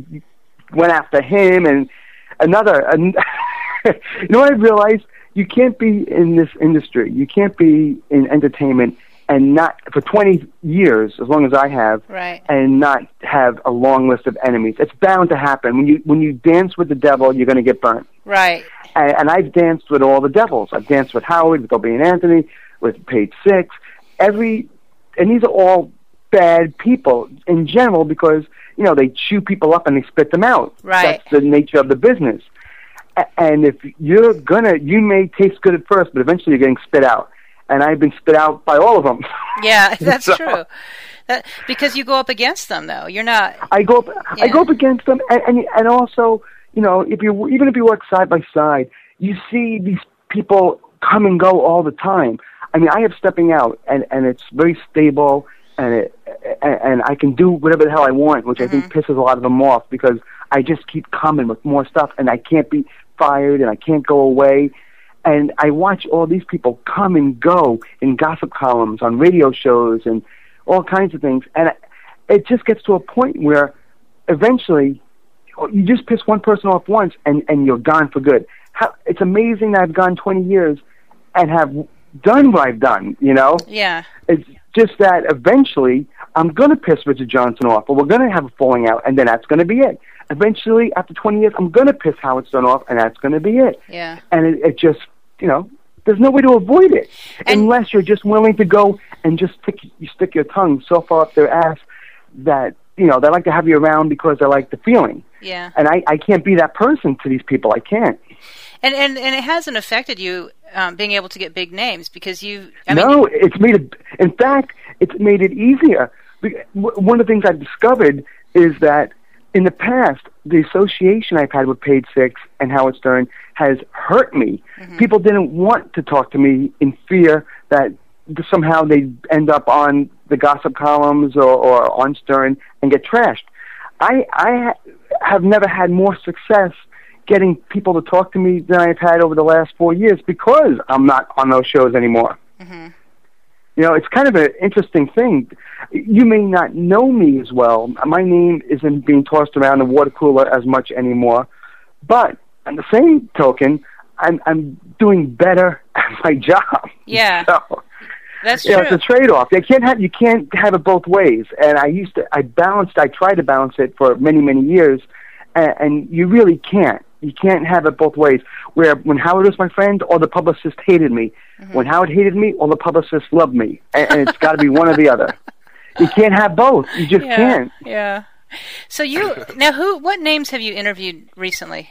went after him, and another. And you know what I realized? You can't be in this industry. You can't be in entertainment and not for 20 years, as long as I have,
Right.
and not have a long list of enemies. It's bound to happen. When you when you dance with the devil, you're going to get burnt
Right.
and, and I've danced with all the devils. I've danced with Howard, with Opie and Anthony, with Page Six. Every, and these are all bad people in general because you know they chew people up and they spit them out.
Right.
That's the nature of the business. And if you're gonna, you may taste good at first, but eventually you're getting spit out. And I've been spit out by all of them.
Yeah, that's
So-
true. That, because you go up against them, though. You're not.
I go up, I go up against them, and, and and also, you know, if you even if you work side by side, you see these people come and go all the time. I mean, I have stepping out, and and it's very stable, and it and, and I can do whatever the hell I want, which I think mm-hmm. pisses a lot of them off because I just keep coming with more stuff, and I can't be fired, and I can't go away. And I watch all these people come and go in gossip columns, on radio shows, and all kinds of things. And it just gets to a point where eventually you just piss one person off once and, and you're gone for good. How, it's amazing that I've gone 20 years and have done what I've done, you know?
Yeah.
It's just that eventually I'm going to piss Richard Johnson off, or we're going to have a falling out, and then that's going to be it. Eventually, after 20 years, I'm going to piss Howard Stern off, and that's going to be it.
Yeah.
And it, it just, you know, there's no way to avoid it
And-
unless you're just willing to go and just stick, you stick your tongue so far up their ass that, you know, they like to have you around because they like the feeling.
Yeah.
And I, I can't be that person to these people. I can't.
And and and it hasn't affected you um, being able to get big names because you. I mean,
no, it's made it. In fact, it's made it easier. One of the things I've discovered is that in the past, the association I've had with Page Six and Howard Stern has hurt me. People didn't want to talk to me in fear that somehow they'd end up on the gossip columns or, or on Stern and get trashed. I I ha- have never had more success getting people to talk to me than I've had over the last four years because I'm not on those shows anymore. Mm-hmm. You know, it's kind of an interesting thing. You may not know me as well. My name isn't being tossed around the water cooler as much anymore. But on the same token, I'm I'm doing better at my job.
Yeah.
So,
that's
you know,
true.
it's a trade-off. You can't have you can't have it both ways. And I used to I balanced I tried to balance it for many many years, and, and you really can't. You can't have it both ways. Where when Howard was my friend, all the publicists hated me.
Mm-hmm.
When Howard hated me, all the publicists loved me. And, and it's got to be one or the other. You can't have both. You just
yeah.
can't.
Yeah. So you now who? What names have you interviewed recently?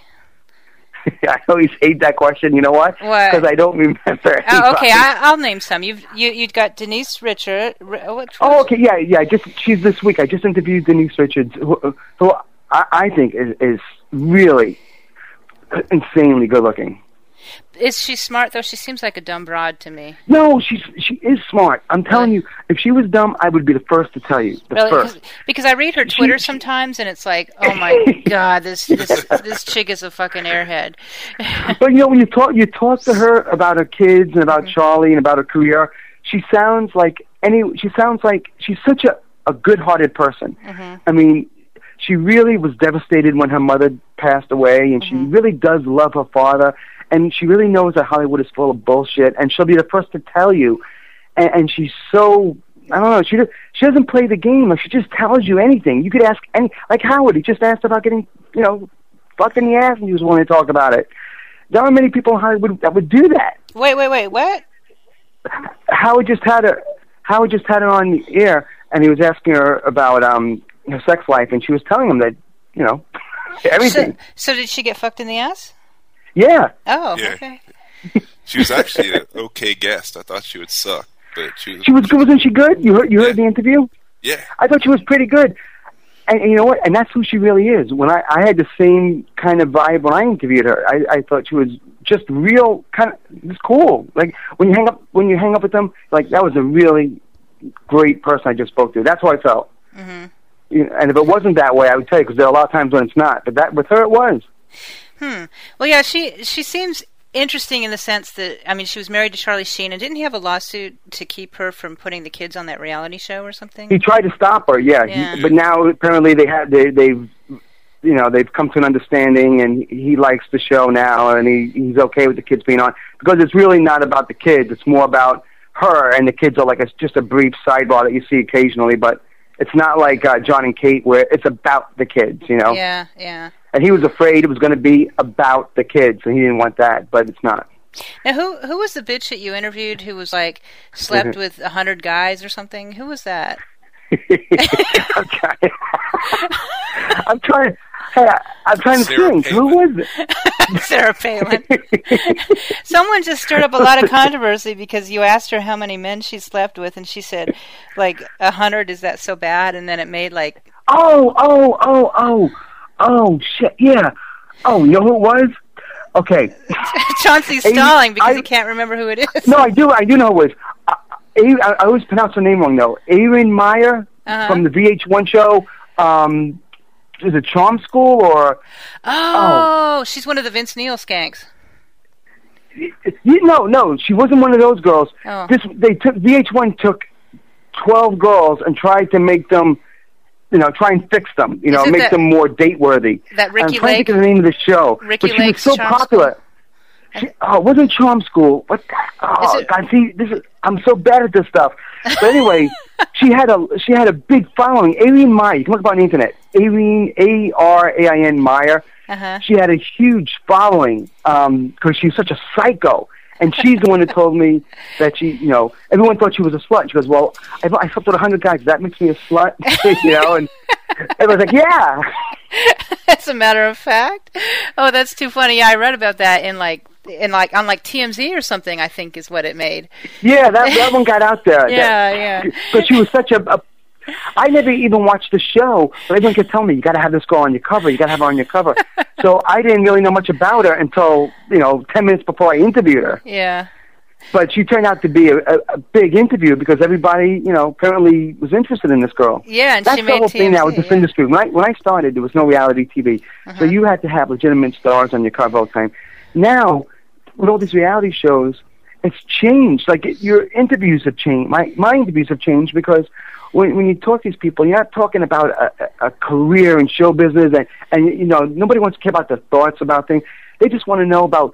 I always hate that question. You know what?
What?
Because I don't remember.
Oh, okay. I, I'll name some. You've you you got Denise Richard. Ri-
Oh, okay, yeah, yeah. Just she's this week. I just interviewed Denise Richards, who, who I, I think is is really insanely good looking.
Is she smart though? She seems like a dumb broad to me.
No, she's she is smart. I'm telling you, if she was dumb, I would be the first to tell you. The
Really?
first.
Because I read her Twitter
she-
sometimes, and it's like, oh my god, this this this chick is a fucking airhead.
But you know, when you talk, you talk to her about her kids and about
Mm-hmm.
Charlie and about her career. She sounds like any. She sounds like she's such a a good-hearted person.
Mm-hmm.
I mean, she really was devastated when her mother passed away, and
Mm-hmm.
she really does love her father. And she really knows that Hollywood is full of bullshit, and she'll be the first to tell you. And, and she's so. I don't know. She does, she doesn't play the game. Like she just tells you anything. You could ask any. Like Howard, he just asked about getting, you know, fucked in the ass, and he was willing to talk about it. There aren't many people in Hollywood that would do that.
Wait, wait, wait, what?
Howard just had her. Howard just had her on the air, and he was asking her about um her sex life, and she was telling him that, you know,
So,
everything.
so did she get fucked in the ass?
yeah.
Oh,
Yeah.
okay.
She was actually an okay guest. I thought she would suck, but she was.
She was good. Wasn't she good? You heard. You heard
Yeah.
the interview.
Yeah.
I thought she was pretty good. And, and you know what? And that's who she really is. When I, I had the same kind of vibe when I interviewed her. I, I thought she was just real kind of just cool. Like when you hang up when you hang up with them, like that was a really great person I just spoke to. That's how I felt.
Mhm.
You know, and if it wasn't that way, I would tell you because there are a lot of times when it's not. But that with her, it was.
Hmm. Well, yeah, she she seems interesting in the sense that I mean, she was married to Charlie Sheen, and didn't he have a lawsuit to keep her from putting the kids on that reality show or something?
He tried to stop her, yeah.
Yeah.
He, but now apparently they have they they've you know they've come to an understanding, and he likes the show now, and he he's okay with the kids being on because it's really not about the kids. It's more about her, and the kids are like a, just a brief sidebar that you see occasionally, but it's not like uh, John and Kate where it's about the kids, you know.
Yeah, yeah.
And he was afraid it was going to be about the kids, and he didn't want that, but it's not.
Now, who who was the bitch that you interviewed who was like slept
Mm-hmm.
with a hundred guys or something? Who was that?
I'm trying. I'm trying. Hey, I- I'm trying to
Sarah
think. Who was it?
Sarah Palin. Someone just stirred up a lot of controversy because you asked her how many men she slept with, and she said, like, a hundred. Is that so bad? And then it made like,
Oh, oh, oh, oh, oh, shit, yeah. Oh, you know who it was? Okay.
Chauncey's
Hey,
stalling because
I-
he can't remember who it is.
No, I do, I do know who it was. I, I, I always pronounce her name wrong, though. Erin Meyer
Uh-huh.
from the VH1 show. Um, is it Charm School or
Oh, she's one of the Vince Neil skanks.
no, no, she wasn't one of those girls.
Oh.
This they took VH1 took twelve girls and tried to make them, you know, try and fix them, you know, make
that-
them more date worthy.
that Ricki
I'm trying
Lake-
to think of the name of the show,
Ricki
but she
Lake's
was so
Charm
popular. She, oh, it wasn't Charm School. What? The, oh,
it-
God, see, this is, I'm so bad at this stuff. But anyway, she had a she had a big following. Arine Meyer. You can look up on the internet. Arine A R A I N Meyer.
Uh huh.
She had a huge following because she's such a psycho. And she's the one that told me that she, you know, everyone thought she was a slut. She goes, "Well, I, I slept with a hundred guys. That makes me a slut," you know. And everyone's like, "Yeah."
As a matter of fact. Oh, that's too funny. Yeah, I read about that in like in like on like TMZ or something. I think is what it made.
Yeah, that that one got out there.
Yeah, yeah.
Because she was such a, a. I never even watched the show, but everyone kept telling me you got to have this girl on your cover. You got to have her on your cover. so I didn't really know much about her until you know ten minutes before I interviewed her.
Yeah.
But she turned out to be a, a, a big interview because everybody, you know, apparently was interested in this girl.
Yeah, and
That's
she
the
made
whole thing now with
TMZ,
this
yeah.
industry. When I when I started, there was no reality TV,
Uh-huh.
so you had to have legitimate stars on your cover all the time. Now, with all these reality shows, it's changed. Like it, your interviews have changed. My my interviews have changed because when when you talk to these people, you're not talking about a, a career in show business, and and you know nobody wants to care about their thoughts about things. They just want to know about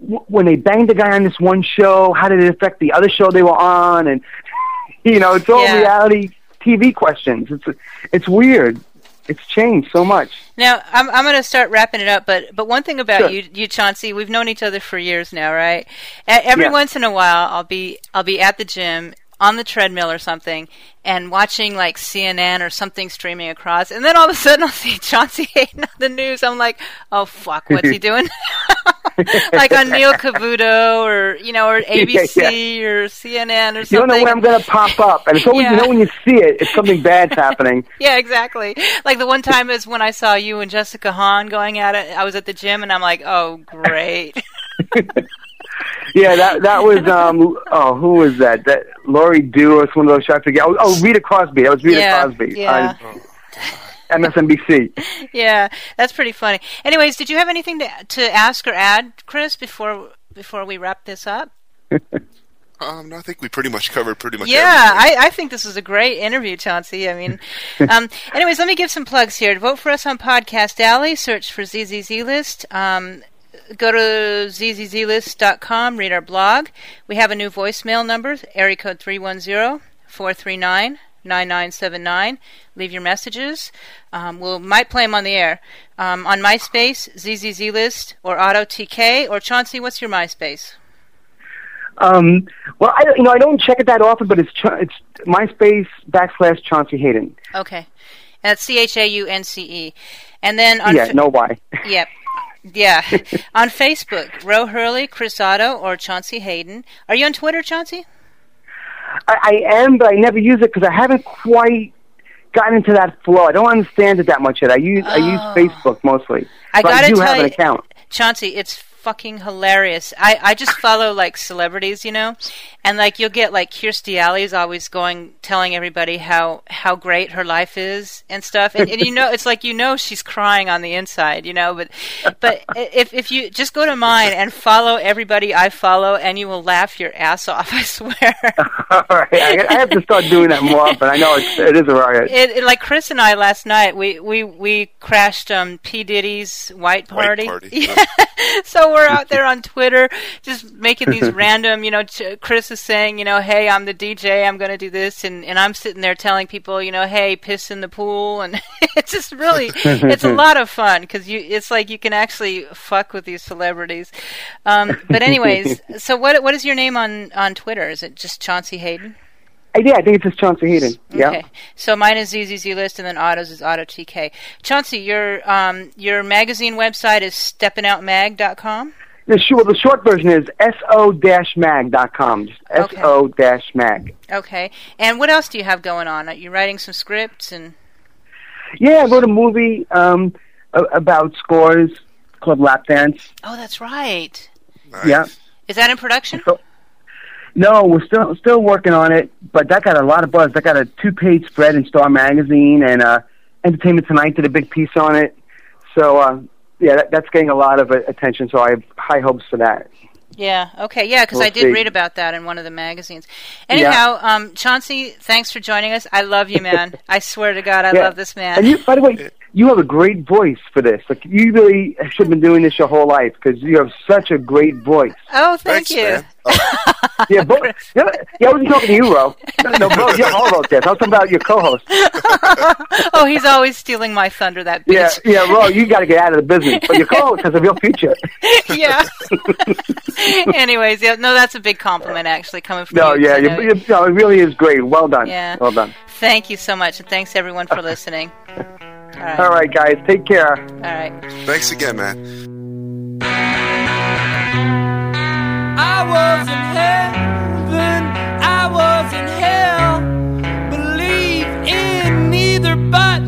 w- when they banged the guy on this one show. How did it affect the other show they were on? And you know, it's all
Yeah.
reality TV questions. It's it's weird. It's changed so much.
Now I'm I'm going to start wrapping it up, but but one thing about
Sure.
you you Chauncey, we've known each other for years now, right? Every
Yeah.
once in a while, I'll be I'll be at the gym on the treadmill or something and watching like CNN or something streaming across, and then all of a sudden I'll see Chauncey Hayden on the news. I'm like, oh fuck, what's he doing? like on Neil Cavuto or you know or ABC or CNN or something.
You don't know when I'm going to pop up, and it's always
Yeah.
you know when you see it, it's something bad's happening.
Yeah, exactly. Like the one time is when I saw you and Jessica Hahn going at it. I was at the gym and I'm like, oh, great.
Yeah, that that was um oh who was that? That Lori Do or some of those shots again. Oh, oh, Rita Cosby. That was Rita
Yeah,
Cosby
yeah.
on MSNBC.
Yeah, that's pretty funny. Anyways, did you have anything to to ask or add, Chris, before before we wrap this up?
Um, no, I think we pretty much covered pretty much.
Yeah,
everything.
I, I think this was a great interview, Chauncey. I mean, um, anyways, let me give some plugs here. Vote for us on Podcast Alley. Search for ZZZ List. Um, go to zzzlist.com, read our blog. We have a new voicemail number, area code 310 439 9979. Leave your messages. Um, we might play them on the air. Um, on MySpace, ZZZ List, or Otto TK, or Chauncey, what's your MySpace?
Um, well, I don't- you know I don't check it that often, but it's Cha- it's MySpace backslash Chauncey Hayden.
Okay. That's C H A U N C E. And then on
yeah,
Fa-
no why.
Yep. Yeah. on Facebook, Ro Hurley, Chris Otto, or Chauncey Hayden. Are you on Twitter, Chauncey?
I, I am, but I never use it because I haven't quite gotten into that flow. I don't understand it that much yet. I use I use
Oh.
Facebook mostly.
I
but
gotta
do
tell
have an
you-
account.
Chauncey, it's fucking hilarious. I, I just follow like celebrities, you know, and like you'll get like Kirstie Alley's always going telling everybody how how great her life is and stuff, and, and you know it's like you know she's crying on the inside, you know, but but if if you just go to mine and follow everybody I follow, and you will laugh your ass off. I swear.
All right, I, I have to start doing that more often. I know it's, it is a riot.
It, it- like Chris and I last night, we we we crashed um P Diddy's white
White
party.
party,
Yeah. so we're out there on Twitter, just making these random. You know, ch- Chris is saying, you know, hey, I'm the DJ, I'm going to do this, and and I'm sitting there telling people, you know, hey, piss in the pool, and it's just really, it's a lot of fun because you, it's like you can actually fuck with these celebrities. Um, but anyways, so what what is your name on on Twitter? Is it just Chauncey Hayden?
I, yeah, I think it's just Chauncey Hayden. Yeah.
Okay. So mine is ZZZ List, and then Otto's is Otto TK. Chauncey, your um your magazine website is steppingoutmag.com.
The short, the short version is so-mag.com. Just
Okay.
so-mag.
Okay. And what else do you have going on? Are you writing some scripts and?
Yeah, I wrote a movie um, about scores called Lap Dance.
Oh, that's right.
Nice.
Yeah.
Is that in production?
So, no, we're still still working on it, but that got a lot of buzz. That got a two page spread in Star Magazine, and uh, Entertainment Tonight did a big piece on it. So uh, yeah, that, that's getting a lot of uh, attention. So I have high hopes for that.
Yeah. Okay. Yeah, because
We'll
I did
see.
read about that in one of the magazines. Anyhow, um, Chauncey, thanks for joining us. I love you, man. I swear to God, I
Yeah.
love this man.
And you, by the way, you have a great voice for this. Like you really should have been doing this your whole life because you have such a great voice.
oh, thank
Thanks,
you.
man. Oh,
Yeah, but, yeah, yeah, I wasn't talking to you, Ro. No, Ro, you're all about this. I was talking about your co-host.
oh, he's always stealing my thunder. That
Yeah,
bitch.
yeah, yeah, Ro, you got to get out of the business. But your co-host has a real future.
yeah. Anyways, yeah, no, that's a big compliment actually coming from
No,
you. 'cause
yeah, you,
know-
you, no, it really is great. Well done.
Yeah.
Well done.
Thank you so much, and thanks everyone for listening. All right,
All right guys. Take care.
All right.
Thanks again, man.
I was in heaven, I was in hell. Believe in neither, but